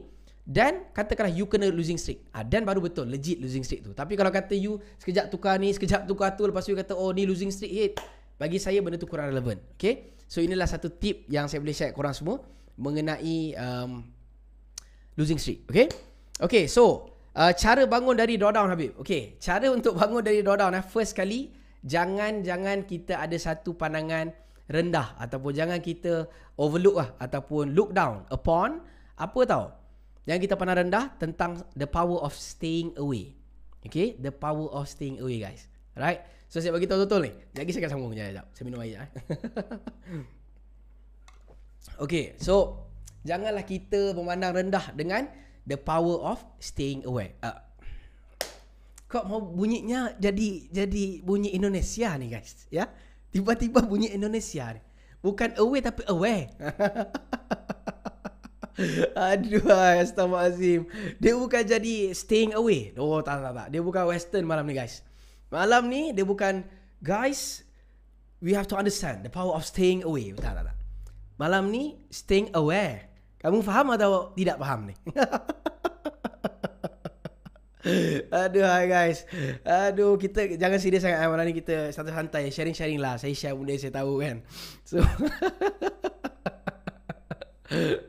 A: dan katakanlah you kena losing streak. Ah dan baru betul legit losing streak tu. Tapi kalau kata you sekejap tukar ni, sekejap tukar tu lepas tu you kata oh ni losing streak hit. Bagi saya benda tu kurang relevan. Okay? So inilah satu tip yang saya boleh share korang semua mengenai um, losing streak. Okay? Okay, so uh, cara bangun dari drawdown Habib. Okay, cara untuk bangun dari drawdown eh, first kali jangan jangan kita ada satu pandangan rendah ataupun jangan kita overlook lah ataupun look down upon apa tau yang kita pandang rendah tentang the power of staying away. Okay, the power of staying away guys. Alright. So saya bagi tahu betul ni. Lagi saya akan sambung kejap jap. Saya minum air eh. okay, so janganlah kita memandang rendah dengan the power of staying away. Uh, kok mau bunyinya jadi jadi bunyi Indonesia ni guys, ya? Tiba-tiba bunyi Indonesia ni. Bukan away tapi away. Aduh, astagfirullahalazim. Dia bukan jadi staying away. Oh, tak, tak, tak. Dia bukan western malam ni, guys. Malam ni, dia bukan, guys, we have to understand the power of staying away. Tak, tak, tak. Malam ni, staying aware. Kamu faham atau tidak faham ni? Aduh hai guys Aduh kita jangan serius sangat Malam ni kita santai-santai Sharing-sharing lah Saya share benda saya tahu kan So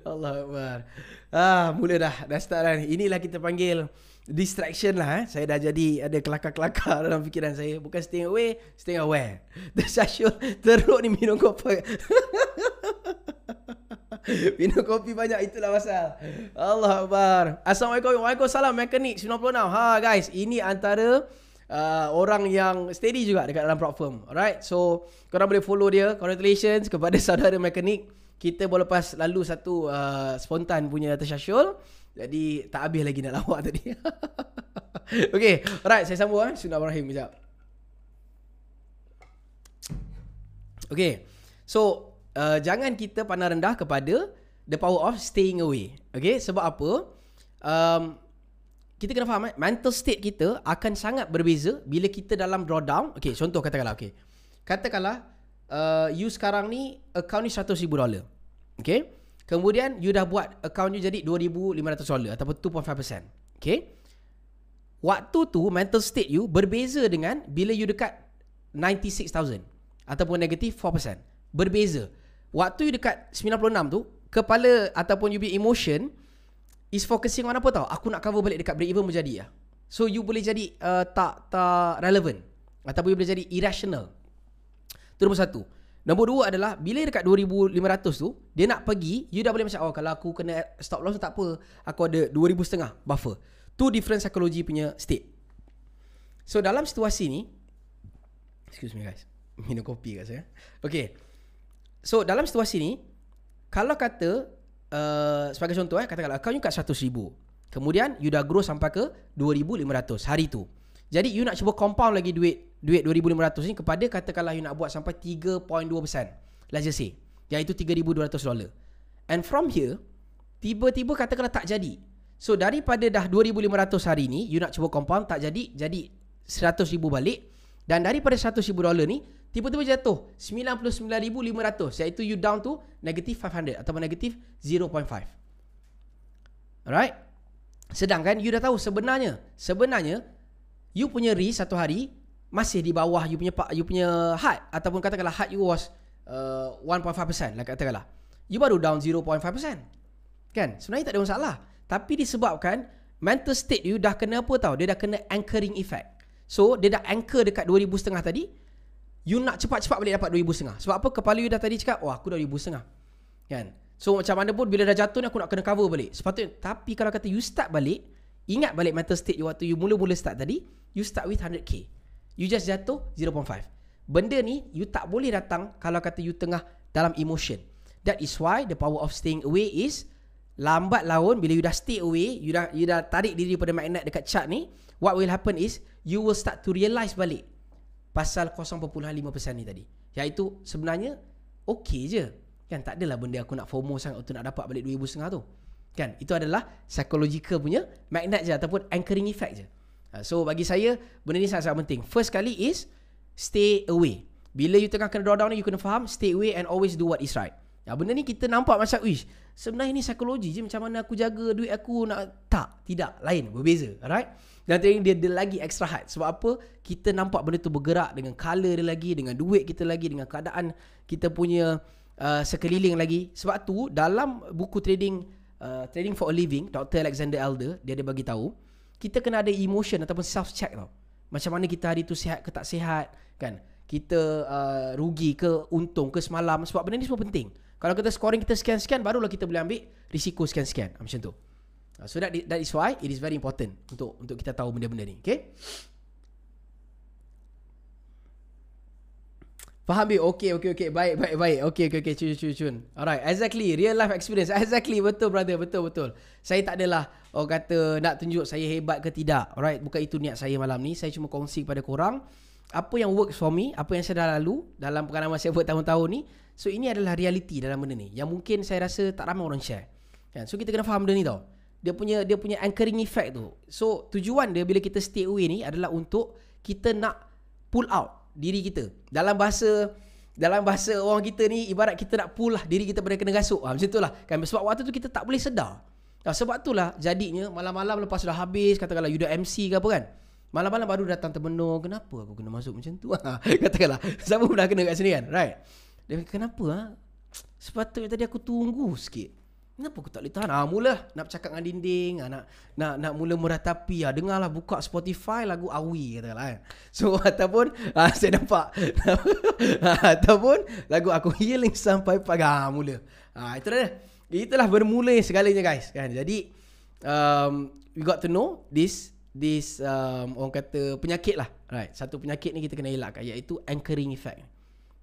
A: Allah Akbar. Ah, mula dah. Dah start dah ni. Inilah kita panggil distraction lah. Eh. Saya dah jadi ada kelakar-kelakar dalam fikiran saya. Bukan stay away, stay aware. The Syashul teruk ni minum kopi. minum kopi banyak, itulah pasal. Allah Akbar. Assalamualaikum. Waalaikumsalam. Mekanik 96. Ha guys, ini antara... Uh, orang yang steady juga dekat dalam prop firm Alright So Korang boleh follow dia Congratulations Kepada saudara mekanik kita boleh lepas lalu satu uh, spontan punya tersyasyul. Jadi tak habis lagi nak lawak tadi. okay, alright saya sambung eh. Sunnah Ibrahim sekejap. Okay, so uh, jangan kita pandang rendah kepada the power of staying away. Okay, sebab apa? Um, kita kena faham eh, mental state kita akan sangat berbeza bila kita dalam drawdown. Okay, contoh katakanlah. Okay. Katakanlah uh, you sekarang ni account ni 100 ribu dolar. Okay. Kemudian you dah buat account you jadi 2,500 dolar ataupun 2.5%. Okay. Waktu tu mental state you berbeza dengan bila you dekat 96,000 ataupun negatif 4%. Berbeza. Waktu you dekat 96 tu, kepala ataupun you be emotion is focusing on apa tau? Aku nak cover balik dekat break even menjadi ya. So you boleh jadi uh, tak tak relevant ataupun you boleh jadi irrational. Itu nombor satu. Nombor dua adalah bila dekat 2,500 tu, dia nak pergi, you dah boleh macam, oh kalau aku kena stop loss tak apa. Aku ada 2,500 setengah buffer. Two different psychology punya state. So dalam situasi ni, excuse me guys, minum kopi kat saya. Okay. So dalam situasi ni, kalau kata, uh, sebagai contoh eh, katakanlah account you kat 100,000. Kemudian you dah grow sampai ke 2,500 hari tu. Jadi you nak cuba compound lagi duit duit 2500 ni kepada katakanlah you nak buat sampai 3.2%. Let's just say. Iaitu 3200 dolar. And from here tiba-tiba katakanlah tak jadi. So daripada dah 2500 hari ni you nak cuba compound tak jadi jadi 100,000 balik dan daripada 100,000 dolar ni tiba-tiba jatuh 99,500 iaitu you down to negative 500 atau negative 0.5. Alright? Sedangkan you dah tahu sebenarnya sebenarnya you punya risk satu hari masih di bawah you punya you punya hard ataupun katakanlah hard you was uh, 1.5% lah katakanlah. You baru down 0.5%. Kan? Sebenarnya tak ada masalah. Tapi disebabkan mental state you dah kena apa tau? Dia dah kena anchoring effect. So dia dah anchor dekat 2000 setengah tadi You nak cepat-cepat balik dapat 2000 setengah Sebab apa? Kepala you dah tadi cakap Wah aku dah 2000 setengah Kan? So macam mana pun bila dah jatuh ni aku nak kena cover balik. Sepatutnya Tapi kalau kata you start balik Ingat balik mental state you waktu you mula-mula start tadi You start with 100k You just jatuh 0.5 Benda ni you tak boleh datang Kalau kata you tengah dalam emotion. That is why the power of staying away is Lambat laun. Bila you dah stay away You dah, you dah tarik diri daripada magnet dekat chart ni What will happen is You will start to realise balik Pasal 0.5% ni tadi. Iaitu sebenarnya Okay je. Kan tak adalah benda aku nak FOMO sangat Untuk nak dapat balik 2,500 tu. Kan itu adalah Psychological punya Magnet je Ataupun anchoring effect je. Ha, So bagi saya Benda ni sangat-sangat penting. First kali is Stay away. Bila you tengah kena drawdown ni You kena faham Stay away and always do what is right Ya, benda ni kita nampak macam Wish Sebenarnya ni psikologi je Macam mana aku jaga duit aku nak Tak Tidak. Lain Berbeza. Alright? Dan dia, dia lagi extra hard. Sebab apa? Kita nampak benda tu bergerak Dengan color dia lagi Dengan duit kita lagi Dengan keadaan Kita punya uh, Sekeliling lagi. Sebab tu Dalam buku trading uh, Trading for a Living Dr. Alexander Elder Dia ada bagi tahu Kita kena ada emotion Ataupun self check tau. Macam mana kita hari tu Sihat ke tak sihat Kan? Kita uh, rugi ke Untung ke semalam. Sebab benda ni semua penting kalau kita scoring kita sekian-sekian barulah kita boleh ambil risiko sekian-sekian. Ah, macam tu. Ah, so that that is why it is very important untuk untuk kita tahu benda-benda ni. Okay? Faham bi? Okay, okay, okay. Baik, baik, baik. Okay, okay, okay. Cun, cun, cun. Alright. Exactly. Real life experience. Exactly. Betul, brother. Betul, betul. Saya tak adalah orang kata nak tunjuk saya hebat ke tidak. Alright. Bukan itu niat saya malam ni. Saya cuma kongsi kepada korang. Apa yang works for me. Apa yang saya dah lalu. Dalam pengalaman saya buat tahun-tahun ni. So ini adalah reality dalam benda ni. Yang mungkin saya rasa tak ramai orang share. Kan? So kita kena faham benda ni tau. Dia punya dia punya anchoring effect tu. So tujuan dia bila kita stay away ni Adalah untuk kita nak pull out diri kita. Dalam bahasa dalam bahasa orang kita ni Ibarat kita nak pull lah diri kita pada kena gasuk. Ha, Macam tu lah. Kan? Sebab waktu tu kita tak boleh sedar. Ha, Sebab tu lah jadinya malam-malam lepas dah habis Katakanlah you dah MC ke apa kan Malam-malam baru datang termenung Kenapa aku kena masuk macam tu? Katakanlah. Siapa pun dah kena kat sini kan? Right dia kata kenapa ha? Sepatutnya tadi aku tunggu sikit Kenapa aku tak boleh tahan? Ah, mula nak bercakap dengan dinding, ah, nak nak nak mula meratapi. Ah, dengarlah buka Spotify lagu Awi katakanlah kan. So ataupun ah, saya nampak ataupun lagu aku healing sampai pagi ah, mula. Ah, itu dah. Itulah bermula segalanya guys kan. Jadi um, we got to know this this um, orang kata penyakit lah. Right. Satu penyakit ni kita kena elakkan iaitu anchoring effect.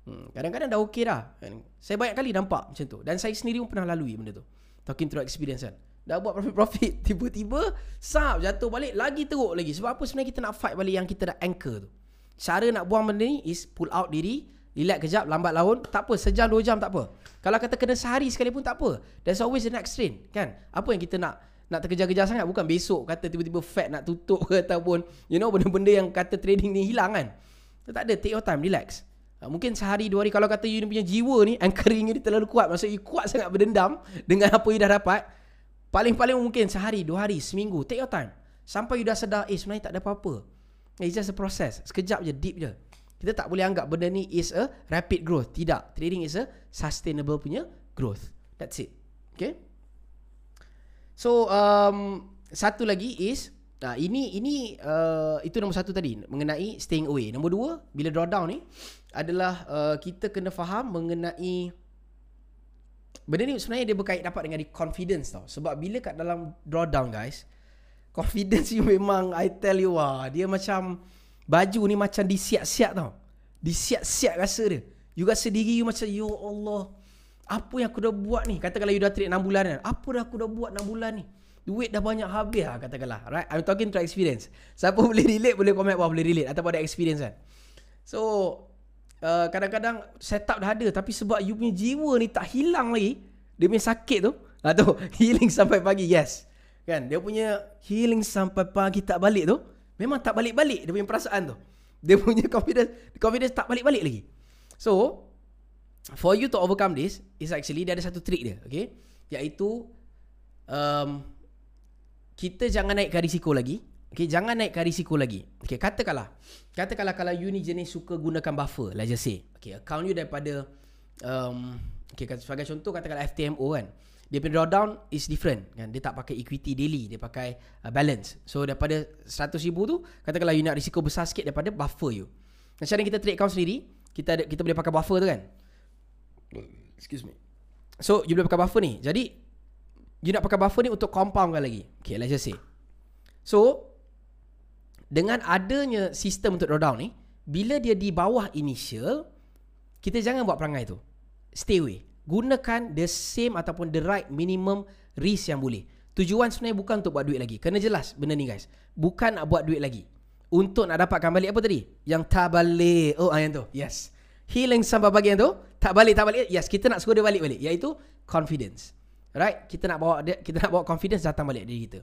A: Hmm, kadang-kadang dah okey dah. Saya banyak kali nampak macam tu. Dan saya sendiri pun pernah lalui benda tu. Talking through experience kan. Dah buat profit-profit. Tiba-tiba, sap jatuh balik. Lagi teruk lagi. Sebab apa sebenarnya kita nak fight balik yang kita dah anchor tu. Cara nak buang benda ni is pull out diri. Relax kejap, lambat laun. Tak apa, sejam, dua jam tak apa. Kalau kata kena sehari sekali pun tak apa. There's always the next train. Kan? Apa yang kita nak nak terkejar-kejar sangat. Bukan besok kata tiba-tiba fat nak tutup ke ataupun you know benda-benda yang kata trading ni hilang kan. Tak ada, take your time, relax. Ah, mungkin sehari dua hari Kalau kata you punya jiwa ni Anchoring ni terlalu kuat. Maksudnya you kuat sangat berdendam Dengan apa you dah dapat. Paling-paling mungkin sehari dua hari Seminggu Take your time. Sampai you dah sedar Eh sebenarnya tak ada apa-apa. It's just a process. Sekejap je Deep je. Kita tak boleh anggap Benda ni is a Rapid growth. Tidak. Trading is a Sustainable punya Growth. That's it. Okay? So um, Satu lagi is Nah, ini ini uh, itu nombor satu tadi mengenai staying away. Nombor dua, bila drawdown ni adalah uh, kita kena faham mengenai benda ni sebenarnya dia berkait dapat dengan confidence tau. Sebab bila kat dalam drawdown guys, confidence you memang I tell you ah, dia macam baju ni macam disiap-siap tau. Disiap-siap rasa dia. You rasa diri you macam ya Allah. Apa yang aku dah buat ni? Katakanlah you dah trade 6 bulan kan. Apa dah aku dah buat 6 bulan ni? Duit dah banyak habis lah katakanlah right? I'm talking to experience. Siapa boleh relate Boleh komen bawah Boleh relate. Ataupun ada experience kan? So uh, Kadang-kadang Setup dah ada Tapi sebab you punya jiwa ni Tak hilang lagi Dia punya sakit tu Atau healing sampai pagi Yes. Kan? Dia punya healing sampai pagi Tak balik tu Memang tak balik-balik Dia punya perasaan tu. Dia punya confidence Confidence tak balik-balik lagi. So For you to overcome this Is actually Dia ada satu trick dia Okay? Iaitu um, kita jangan naikkan risiko lagi. Okay, jangan naikkan risiko lagi. Okay, katakanlah. Katakanlah kalau you ni jenis suka gunakan buffer, let's just say. Okay, account you daripada, um, okay, sebagai contoh katakanlah FTMO kan. dia punya drawdown is different kan dia tak pakai equity daily dia pakai uh, balance so daripada 100 ribu tu katakanlah you nak risiko besar sikit daripada buffer you macam mana kita trade account sendiri kita ada, kita boleh pakai buffer tu kan excuse me so you boleh pakai buffer ni jadi you nak pakai buffer ni untuk compound lagi. Okay let's just say. So dengan adanya sistem untuk drawdown ni bila dia di bawah initial kita jangan buat perangai tu. Stay away. Gunakan the same ataupun the right minimum risk yang boleh. Tujuan sebenarnya bukan untuk buat duit lagi. Kena jelas benda ni guys. Bukan nak buat duit lagi. Untuk nak dapatkan balik apa tadi? Yang tak balik. Oh ah, yang tu. Yes. Healing sampai bagian tu. Tak balik tak balik. Yes kita nak suruh dia balik balik iaitu confidence right kita nak bawa dia, kita nak bawa confidence datang balik dari kita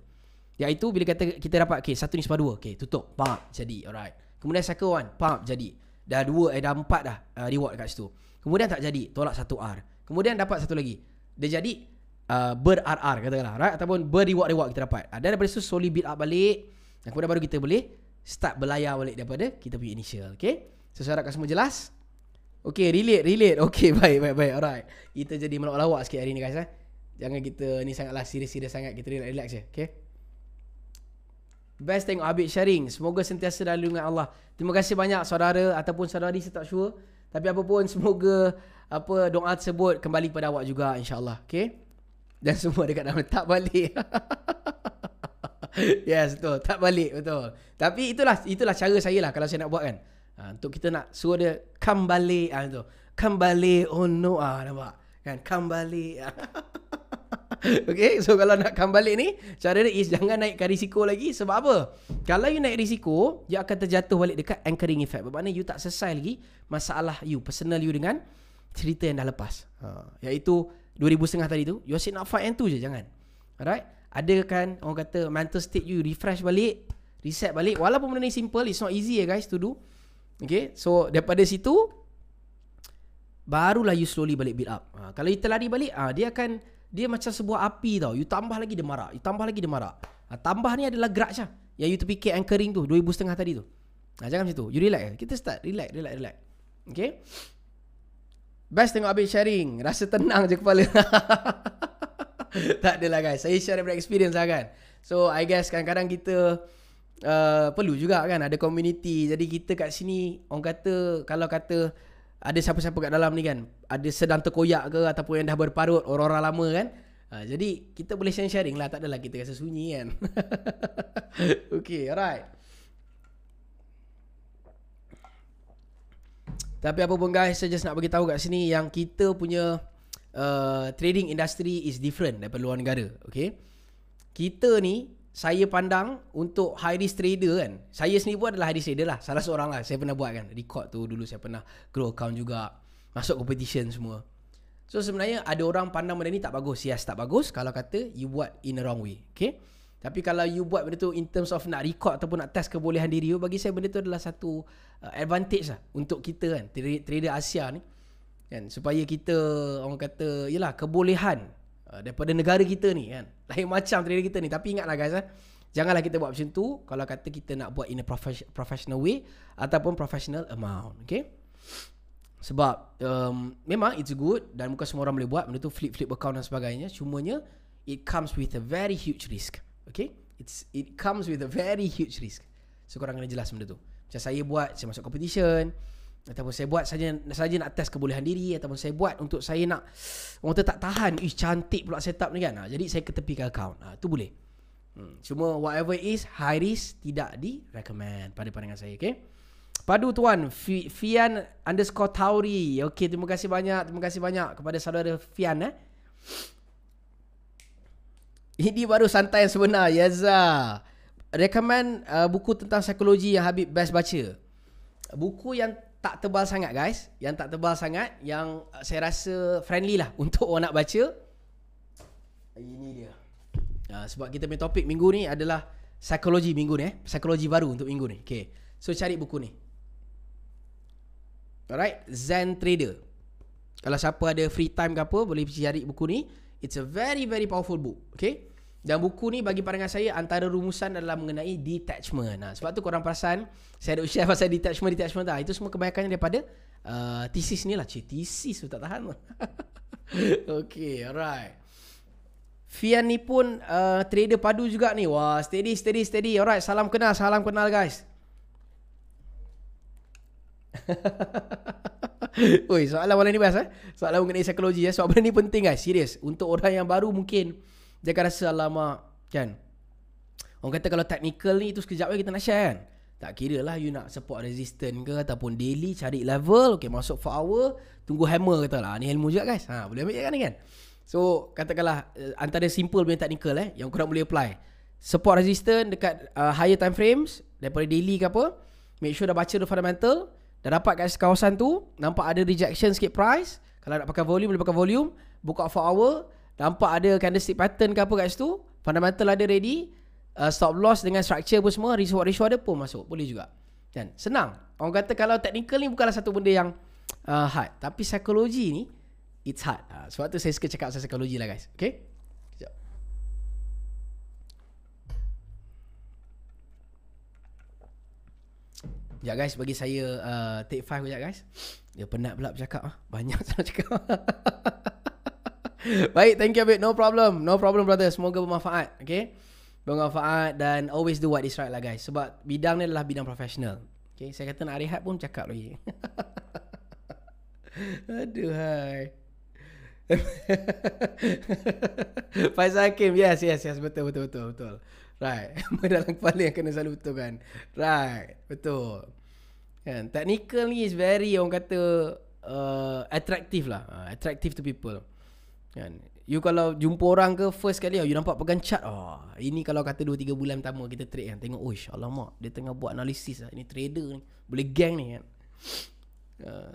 A: iaitu bila kata kita dapat okay satu ni sebab dua okay tutup pump jadi alright kemudian second one pump jadi dah dua eh dah empat dah uh, reward kat situ kemudian tak jadi tolak satu R Kemudian dapat satu lagi. Dia jadi uh, ber-RR katakanlah. Right? Ataupun ber-reward-reward kita dapat. Dan daripada situ slowly build up balik. Dan kemudian baru kita boleh start berlayar balik daripada kita punya initial. Okay? So saya harapkan semua jelas. Okay, relate, relate. Okay, baik, baik, baik. Alright. Kita jadi melawak-lawak sikit hari ni guys. Eh? Jangan kita ni sangatlah serius-serius sangat. Kita relax-relax je. Okay? Best tengok Abid sharing. Semoga sentiasa dalam lindungan Allah. Terima kasih banyak saudara ataupun saudari saya tak sure. Tapi apa pun semoga apa doa tersebut kembali kepada awak juga insyaallah okey dan semua dekat dalam tak balik yes betul tak balik betul tapi itulah itulah cara saya lah kalau saya nak buat kan ha, untuk kita nak suruh dia kembali ah tu kembali oh no ah nampak kan kembali Okay so kalau nak kembali ni Cara dia is jangan naikkan risiko lagi Sebab apa? Kalau you naik risiko You akan terjatuh balik dekat anchoring effect Bermakna you tak selesai lagi Masalah you Personal you dengan cerita yang dah lepas. Ha, iaitu 2000 setengah tadi tu, you asyik nak fight yang tu je, jangan. Alright? Ada kan orang kata mental state you refresh balik, reset balik. Walaupun benda ni simple, it's not easy ya guys to do. Okay, so daripada situ, barulah you slowly balik build up. Ha, kalau you terlari balik, ha, dia akan, dia macam sebuah api tau. You tambah lagi dia marah, you tambah lagi dia marah. Ha, tambah ni adalah gerak je. Yang you terfikir anchoring tu, 2000 setengah tadi tu. Ha, jangan macam tu. You relax. Kita start. Relax, relax, relax. Okay. Best tengok Abid sharing Rasa tenang je kepala Tak adalah guys Saya share daripada experience lah kan So I guess kadang-kadang kita uh, Perlu juga kan Ada community Jadi kita kat sini Orang kata Kalau kata Ada siapa-siapa kat dalam ni kan? Ada sedang terkoyak ke Ataupun yang dah berparut Orang-orang lama kan? Uh, Jadi kita boleh sharing-sharing lah. Tak adalah kita rasa sunyi kan? Okay alright. Tapi apa pun guys, saya just nak bagi tahu kat sini yang kita punya uh, trading industry is different daripada luar negara, okay? Kita ni saya pandang untuk high risk trader kan. Saya sendiri pun adalah high risk trader lah. Salah seorang lah. Saya pernah buat kan. Record tu dulu saya pernah grow account juga. Masuk competition semua. So sebenarnya ada orang pandang benda ni tak bagus. Yes, tak bagus kalau kata you buat in the wrong way. Okay? Tapi kalau you buat benda tu in terms of nak record ataupun nak test kebolehan diri you, bagi saya benda tu adalah satu uh, advantage lah untuk kita kan, trader Asia ni. Kan, supaya kita orang kata, yalah kebolehan uh, daripada negara kita ni kan. Lain macam trader kita ni. Tapi ingatlah guys eh, janganlah kita buat macam tu kalau kata kita nak buat in a professional way ataupun professional amount. Okay? Sebab um, memang it's good dan bukan semua orang boleh buat benda tu flip-flip account dan sebagainya. Cumanya it comes with a very huge risk. Okay It's It comes with a very huge risk So korang kena jelas benda tu Macam saya buat Saya masuk competition Ataupun saya buat saja saja nak test kebolehan diri Ataupun saya buat untuk saya nak Orang tak tahan Ih cantik pula setup ni kan? Ha, Jadi saya ketepikan account. Ha, Tu boleh. Hmm. Cuma whatever is High risk Tidak di recommend Pada pandangan saya Okay Padu tuan Fian underscore Tauri. Okay terima kasih banyak Terima kasih banyak Kepada saudara Fian eh. Ini baru santai yang sebenar Yaza Recommend uh, buku tentang psikologi yang Habib best baca. Buku yang tak tebal sangat guys. Yang tak tebal sangat Yang saya rasa friendly lah Untuk orang nak baca. Ini dia. Uh, Sebab kita punya topik minggu ni adalah Psikologi minggu ni eh. Psikologi baru untuk minggu ni. Okay. So cari buku ni. Alright Zen Trader. Kalau siapa ada free time ke apa Boleh cari buku ni. It's a very very powerful book. Okay dan buku ni bagi pandangan saya antara rumusan adalah mengenai detachment. Nah, sebab tu korang perasan saya ada share pasal detachment detachment dah. Itu semua kebanyakannya daripada uh, thesis ni lah. Cik, thesis tu tak tahan. okay, alright. Fian ni pun uh, trader padu juga ni. Wah, steady, steady, steady. Alright, salam kenal, salam kenal guys. Oi, soalan malam ni best eh. Soalan mengenai psikologi ya. Soalan ni penting guys, serius. Untuk orang yang baru mungkin dia akan rasa alamak kan. Orang kata kalau technical ni tu sekejap kita nak share kan. Tak kira lah you nak support resistant ke ataupun daily cari level, okay masuk for hour, tunggu hammer kata lah. Ni ilmu juga guys. Ha, boleh ambil kan ni kan. So katakanlah uh, antara simple punya technical eh yang korang boleh apply. Support resistant dekat uh, higher time frames daripada daily ke apa. Make sure dah baca the fundamental, dah dapat kat kawasan tu, nampak ada rejection sikit price. Kalau nak pakai volume boleh pakai volume, buka for hour, nampak ada candlestick pattern ke apa kat situ, fundamental ada ready, uh, stop loss dengan structure pun semua, risk ratio ada pun masuk, boleh juga. Kan? Senang. Orang kata kalau technical ni bukanlah satu benda yang uh, hard, tapi psikologi ni it's hard. Uh, sebab tu saya suka cakap pasal psikologi lah guys. Okay? Ya guys bagi saya uh, take five sekejap guys. Dia penat pula bercakap ah. Banyak sangat cakap. Baik, thank you Abid. No problem. No problem brother. Semoga bermanfaat. Okay. Bermanfaat dan always do what is right lah guys. Sebab bidang ni adalah bidang profesional. Okay. Saya kata nak rehat pun cakap lagi. Aduh hai. Faizal Hakim. Yes, yes, yes. Betul, betul, betul. betul. Right. dalam kepala yang kena selalu betul kan. Right. Betul. Kan. Technical ni is very orang kata uh, attractive lah. Uh, attractive to people. Kan. You kalau jumpa orang ke first kali you nampak pegang chart. Oh, ini kalau kata 2 3 bulan pertama kita trade kan. Tengok, "Oish, alamak, dia tengah buat analisis lah. Ini trader ni. Boleh gang ni kan." Uh,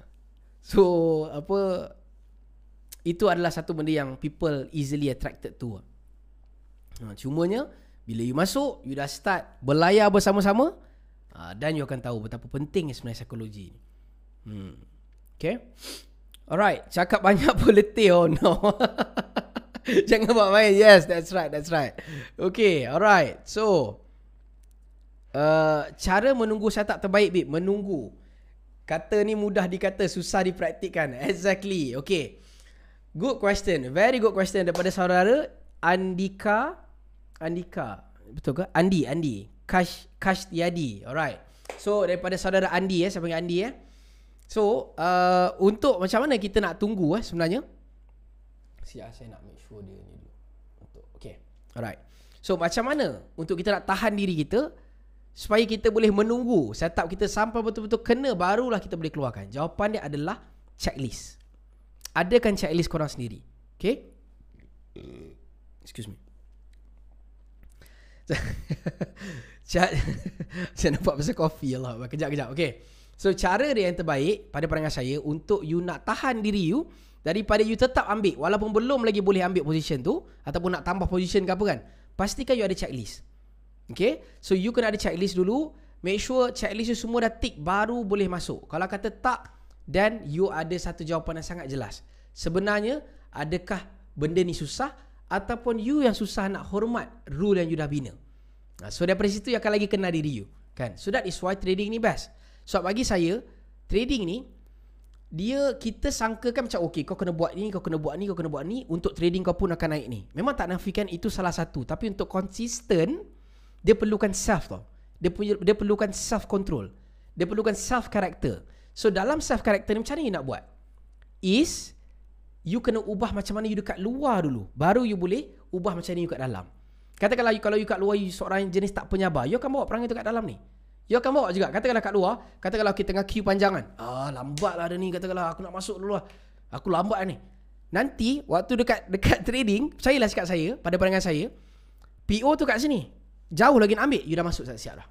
A: so, apa itu adalah satu benda yang people easily attracted to. Uh, cumanya bila you masuk, you dah start berlayar bersama-sama uh, dan you akan tahu betapa penting sebenarnya psikologi ni. Hmm. Okay. Alright, cakap banyak pun letih oh no. Jangan buat main. Yes, that's right, that's right. Okay, alright. So, uh, cara menunggu setup terbaik, Bib. Menunggu. Kata ni mudah dikata, susah dipraktikkan. Exactly. Okay. Good question. Very good question daripada saudara Andika Andika Betul ke? Andi Andi Kash Kash Tiadi Alright So daripada saudara Andi eh Saya panggil Andi eh So uh, Untuk macam mana kita nak tunggu eh Sebenarnya? Siap saya nak make sure dia ni dulu. Untuk Okay. Alright. So macam mana Untuk kita nak tahan diri kita Supaya kita boleh menunggu Setup kita sampai betul-betul kena Barulah kita boleh keluarkan? Jawapan dia adalah Checklist. Adakan checklist korang sendiri. Okay? Excuse me. Saya nampak pasal kopi Allah. Kejap kejap. Okey. So cara dia yang terbaik pada pandangan saya untuk you nak tahan diri you daripada you tetap ambil walaupun belum lagi boleh ambil position tu ataupun nak tambah position ke apa kan. Pastikan you ada checklist. Okay So you kena ada checklist dulu. Make sure checklist you semua dah tick baru boleh masuk. Kalau kata tak then you ada satu jawapan yang sangat jelas. Sebenarnya adakah benda ni susah ataupun you yang susah nak hormat rule yang you dah bina. So daripada situ you akan lagi kenal diri you. Kan? So that is why trading ni best. So bagi saya, trading ni, dia kita sangkakan macam okay kau kena buat ni, kau kena buat ni, kau kena buat ni untuk trading kau pun akan naik ni. Memang tak nafikan itu salah satu. Tapi untuk konsisten, dia perlukan self tau. Dia, punya, dia perlukan self control. Dia perlukan self character. So dalam self character ni macam mana you nak buat? Is you kena ubah macam mana you dekat luar dulu. Baru you boleh ubah macam ni you kat dalam. Katakanlah you, kalau you kat luar you seorang jenis tak penyabar, you akan bawa perangai tu kat dalam ni. You akan bawa juga. Katakanlah kat luar, katakanlah kita tengah queue panjangan. Ah, lambatlah ada ni. Katakanlah aku nak masuk dulu lah. Aku lambat ni. Nanti, waktu dekat dekat trading, saya lah cakap saya, pada pandangan saya, PO tu kat sini. Jauh lagi nak ambil, you dah masuk siap dah.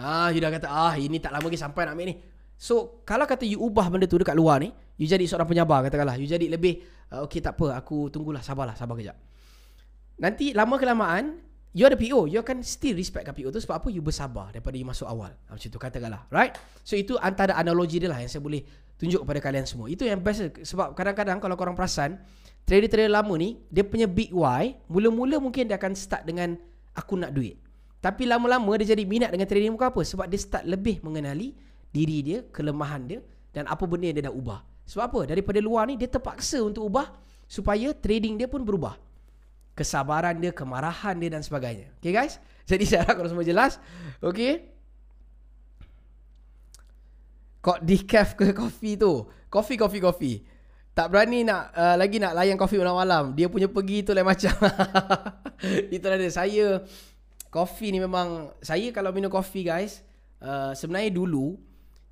A: Ah, you dah kata, ah ini tak lama lagi sampai nak ambil ni. So, kalau kata you ubah benda tu dekat luar ni, you jadi seorang penyabar katakanlah. You jadi lebih uh, okey tak apa aku tunggulah sabarlah sabar kejap. Nanti lama kelamaan you ada PO, you akan still respect PO tu sebab apa you bersabar daripada you masuk awal. Ah, macam tu katakanlah, right? So itu antara analogi dia lah yang saya boleh tunjuk kepada kalian semua. Itu yang best sebab kadang-kadang kalau korang perasan trader-trader lama ni dia punya big why mula-mula mungkin dia akan start dengan aku nak duit. Tapi lama-lama dia jadi minat dengan trading muka apa? Sebab dia start lebih mengenali diri dia, kelemahan dia dan apa benda yang dia dah ubah. Sebab apa? Daripada luar ni dia terpaksa untuk ubah supaya trading dia pun berubah. Kesabaran dia, kemarahan dia dan sebagainya. Okay guys? Jadi saya harap korang semua jelas. Okay? Kok decaf ke kopi tu? Kopi, kopi, kopi. Tak berani nak uh, lagi nak layan kopi malam-malam. Dia punya pergi tu lain macam. Itu ada saya kopi ni memang saya kalau minum kopi guys, uh, sebenarnya dulu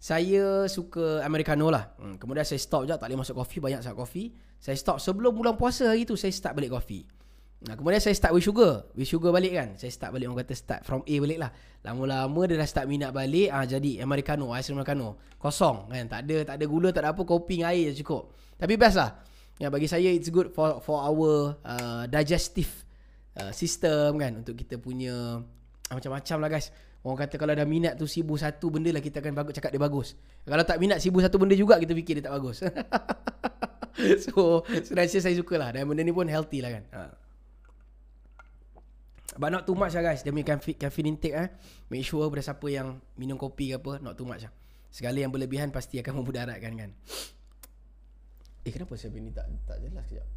A: saya suka americano lah. Hmm, kemudian saya stop je tak boleh masuk kopi, banyak sangat kopi. Saya stop sebelum bulan puasa hari tu saya start balik kopi. Nah, kemudian saya start with sugar. With sugar balik kan. Saya start balik orang kata start from A balik lah. Lama-lama dia dah start minat balik. Ah jadi americano, ais americano. Kosong kan. Tak ada tak ada gula, tak ada apa, kopi dengan air je cukup. Tapi best lah. Ya, bagi saya it's good for for our uh, digestive uh, system kan untuk kita punya uh, macam-macam lah guys. Orang kata kalau dah minat tu sibu satu benda lah kita akan bagus cakap dia bagus. Kalau tak minat sibu satu benda juga kita fikir dia tak bagus. so, sebenarnya saya suka lah. Dan benda ni pun healthy lah kan. Ha. But not too much lah guys. Dia punya caffeine, caffeine intake eh. Make sure pada siapa yang Minum kopi ke apa Not too much lah. Segala yang berlebihan Pasti akan memudaratkan kan. Eh kenapa saya ni tak tak jelas kejap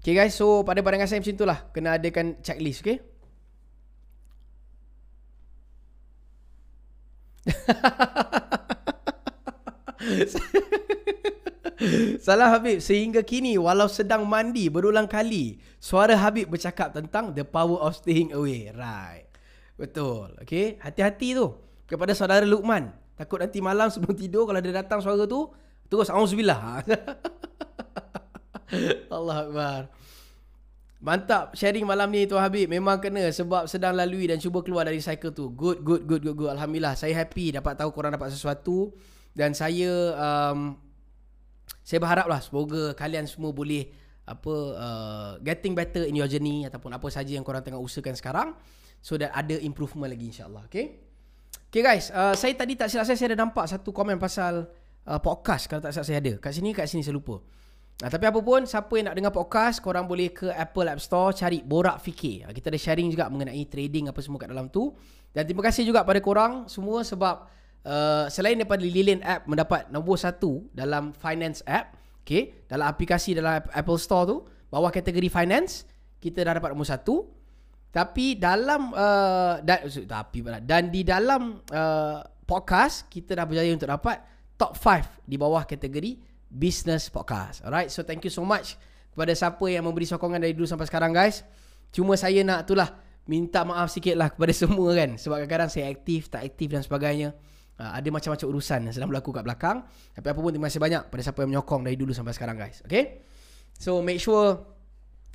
A: Okay guys. So pada pandangan saya macam itulah. Kena adakan checklist okay Salah Habib sehingga kini walau sedang mandi berulang kali suara Habib bercakap tentang the power of staying away. Right. Betul. Okay. Hati-hati tu. Kepada saudara Lukman. Takut nanti malam sebelum tidur kalau dia datang suara tu. Terus auzubillah. Allah Akbar. Mantap sharing malam ni Tuan Habib. Memang kena sebab sedang lalui dan cuba keluar dari cycle tu. Good, good, good, good, good. Alhamdulillah. Saya happy dapat tahu korang dapat sesuatu. Dan saya um, saya berharap lah semoga kalian semua boleh apa uh, getting better in your journey ataupun apa saja yang korang tengah usahakan sekarang so that ada improvement lagi insyaallah okay okay guys uh, saya tadi tak silap saya saya ada nampak satu komen pasal uh, podcast kalau tak silap saya ada kat sini kat sini saya lupa Nah, tapi apa pun siapa yang nak dengar podcast korang boleh ke Apple App Store cari Borak Fikir. Kita ada sharing juga mengenai trading apa semua kat dalam tu. Dan terima kasih juga pada korang semua sebab Uh, selain daripada Lilian app mendapat nombor satu dalam finance app, okay, dalam aplikasi dalam Apple Store tu, bawah kategori finance, kita dah dapat nombor satu. Tapi dalam uh, dan, tapi dan di dalam uh, podcast kita dah berjaya untuk dapat top 5 di bawah kategori business podcast. Alright, so thank you so much kepada siapa yang memberi sokongan dari dulu sampai sekarang guys. Cuma saya nak itulah minta maaf sikit lah kepada semua kan sebab kadang-kadang saya aktif, tak aktif dan sebagainya. Uh, ada macam-macam urusan yang sedang berlaku kat belakang. Tapi apa pun terima kasih banyak pada siapa yang menyokong dari dulu sampai sekarang guys. Okay? So make sure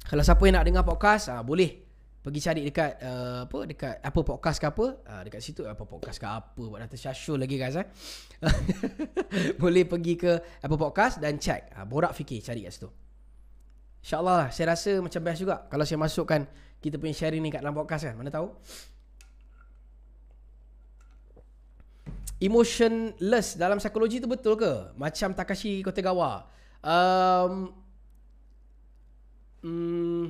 A: kalau siapa yang nak dengar podcast, uh, boleh pergi cari dekat uh, apa dekat apa podcast ke apa uh, dekat situ apa podcast ke apa buat data show lagi guys eh boleh pergi ke apa podcast dan check uh, borak fikir cari kat situ insyaallah lah saya rasa macam best juga kalau saya masukkan kita punya sharing ni kat dalam podcast kan mana tahu emotionless dalam psikologi tu betul ke? Macam Takashi Kotegawa. Um, hmm,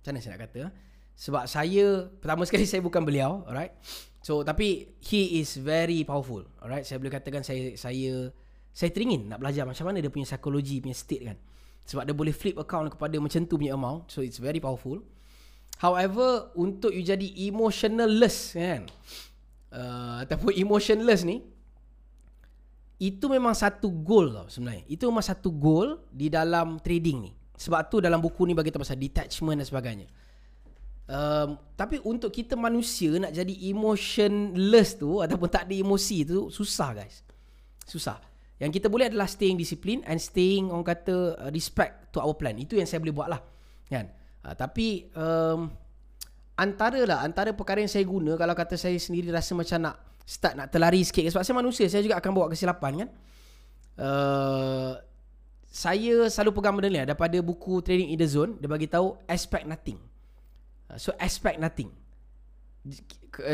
A: macam mana saya nak kata? Sebab saya, pertama sekali saya bukan beliau, alright? So, tapi he is very powerful, alright? Saya boleh katakan saya saya saya teringin nak belajar macam mana dia punya psikologi punya state kan. Sebab dia boleh flip account kepada macam tu punya amount. So, it's very powerful. However, untuk you jadi emotionless kan, uh, ataupun emotionless ni itu memang satu goal tau sebenarnya. Itu memang satu goal di dalam trading ni. Sebab tu dalam buku ni bagi tahu pasal detachment dan sebagainya. Um, tapi untuk kita manusia nak jadi emotionless tu ataupun tak ada emosi tu susah guys. Susah. Yang kita boleh adalah staying discipline and staying orang kata uh, respect to our plan. Itu yang saya boleh buat lah. Kan? Uh, tapi um, antara lah antara perkara yang saya guna kalau kata saya sendiri rasa macam nak start nak terlari sikit. Sebab saya manusia saya juga akan bawa kesilapan kan? Uh, saya selalu pegang benda ni lah. daripada buku trading in the zone dia bagi tahu expect nothing. Uh, so expect nothing.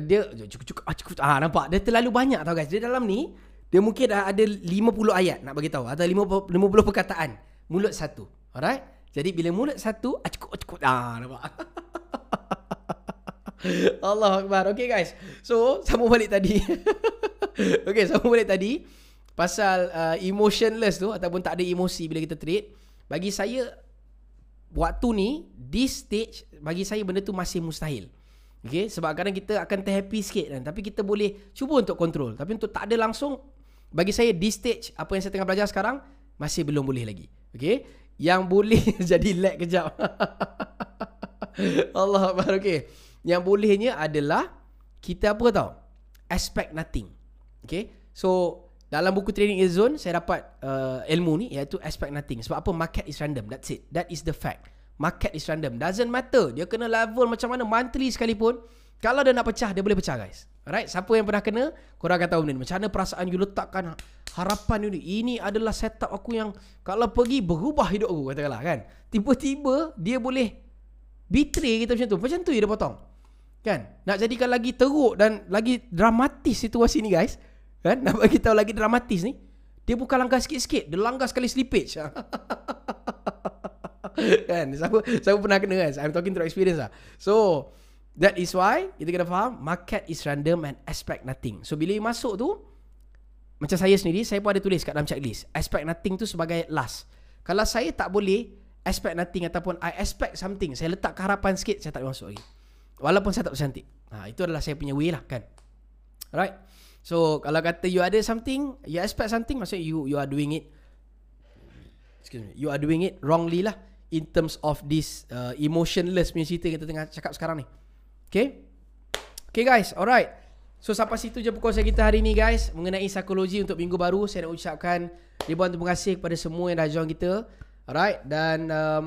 A: Dia cukup cukup ah, cukup ah nampak? Dia terlalu banyak tau guys. Dia dalam ni dia mungkin dah ada 50 ayat nak bagi tahu atau 50 50 perkataan. Mulut satu alright? Jadi bila mulut satu ah cukup cukup ah nampak Allah Akbar. Okay guys. So, sambung balik tadi. okay, sambung balik tadi. Pasal uh, emotionless tu ataupun tak ada emosi bila kita trade. bagi saya waktu ni this stage bagi saya benda tu masih mustahil. Okay, sebab kadang kita akan terhappy sikit kan. Tapi kita boleh cuba untuk control. Tapi untuk tak ada langsung, bagi saya this stage, apa yang saya tengah belajar sekarang, masih belum boleh lagi. Okay. Yang boleh jadi lag kejap. Allah Akbar. Okay. Yang bolehnya adalah, kita apa tau? Expect nothing. Okay. So, dalam buku Training is Zone, saya dapat uh, ilmu ni, iaitu expect nothing. Sebab apa? Market is random. That's it. That is the fact. Market is random. Doesn't matter. Dia kena level macam mana. Monthly sekalipun. Kalau dia nak pecah, dia boleh pecah guys. Alright. Siapa yang pernah kena, korang akan tahu benda ni. Macam mana perasaan you letakkan harapan you ni. Ini adalah setup aku yang kalau pergi berubah hidup aku. Katakanlah kan. Tiba-tiba dia boleh betray kita macam tu. Macam tu dia potong. Kan? Nak jadikan lagi teruk dan lagi dramatis situasi ni guys. Kan? Nak bagi tahu lagi dramatis ni. Dia bukan langkah sikit-sikit. Dia langkah sekali slippage. kan siapa siapa pernah kena kan I'm talking through experience lah so that is why kita kena faham market is random and expect nothing so bila you masuk tu macam saya sendiri saya pun ada tulis kat dalam checklist expect nothing tu sebagai last kalau saya tak boleh expect nothing ataupun I expect something saya letak harapan sikit saya tak boleh masuk lagi walaupun saya tak bercantik ha, itu adalah saya punya way lah kan alright so kalau kata you ada something you expect something maksudnya you you are doing it excuse me you are doing it wrongly lah in terms of this uh, emotionless punya cerita kita tengah cakap sekarang ni. Okay? Okay guys, alright. So sampai situ je saya kita hari ni guys mengenai psikologi untuk minggu baru. Saya nak ucapkan ribuan terima kasih kepada semua yang dah join kita. Alright dan um,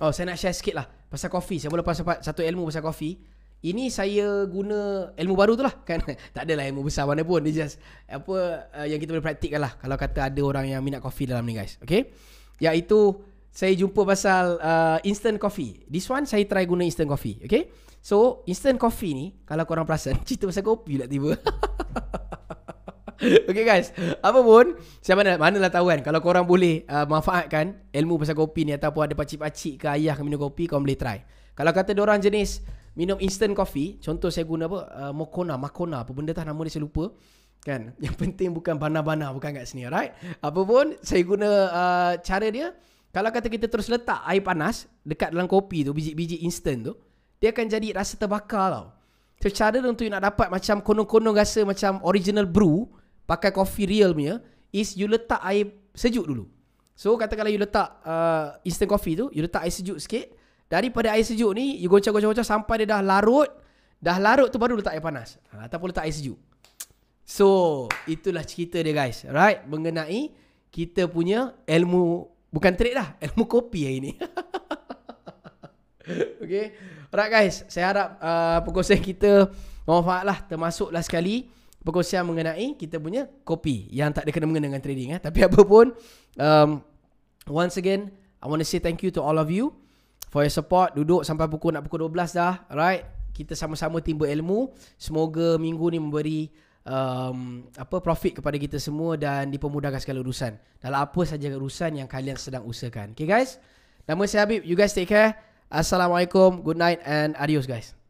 A: oh saya nak share sikit lah pasal kopi. Saya boleh pasal satu ilmu pasal kopi. Ini saya guna ilmu baru tu lah kan. tak adalah ilmu besar mana pun. Dia just apa uh, yang kita boleh praktikkan lah kalau kata ada orang yang minat kopi dalam ni guys. Okay? Iaitu saya jumpa pasal uh, instant coffee. This one saya try guna instant coffee. Okay. So instant coffee ni kalau korang perasan cerita pasal kopi lah tiba. okay guys. Apa pun saya mana manalah tahu kan kalau korang boleh uh, manfaatkan ilmu pasal kopi ni ataupun ada pacik-pacik ke ayah ke minum kopi korang boleh try. Kalau kata orang jenis minum instant coffee, contoh saya guna apa? Uh, mokona, makona, apa benda tah nama dia saya lupa. Kan? Yang penting bukan bana-bana bukan kat sini, right? Apa pun saya guna uh, cara dia kalau kata kita terus letak air panas dekat dalam kopi tu, biji-biji instant tu, dia akan jadi rasa terbakar tau. So, cara untuk nak dapat macam konon-konon rasa macam original brew, pakai kopi real punya, is you letak air sejuk dulu. So, kata kalau you letak uh, instant coffee tu, you letak air sejuk sikit. Daripada air sejuk ni, you goncang-goncang sampai dia dah larut. Dah larut tu baru letak air panas. Ha, ataupun letak air sejuk. So, itulah cerita dia guys. Right? Mengenai kita punya ilmu Bukan trade lah Ilmu kopi hari ni Okay Alright guys Saya harap uh, Perkongsian kita Manfaat lah Termasuklah sekali Perkongsian mengenai Kita punya kopi Yang tak ada kena-mengena dengan trading eh. Tapi apa pun um, Once again I want to say thank you to all of you For your support Duduk sampai pukul Nak pukul 12 dah Alright Kita sama-sama timba ilmu Semoga minggu ni memberi um, apa profit kepada kita semua dan dipermudahkan segala urusan dalam apa saja urusan yang kalian sedang usahakan. Okay guys, nama saya Habib. You guys take care. Assalamualaikum. Good night and adios guys.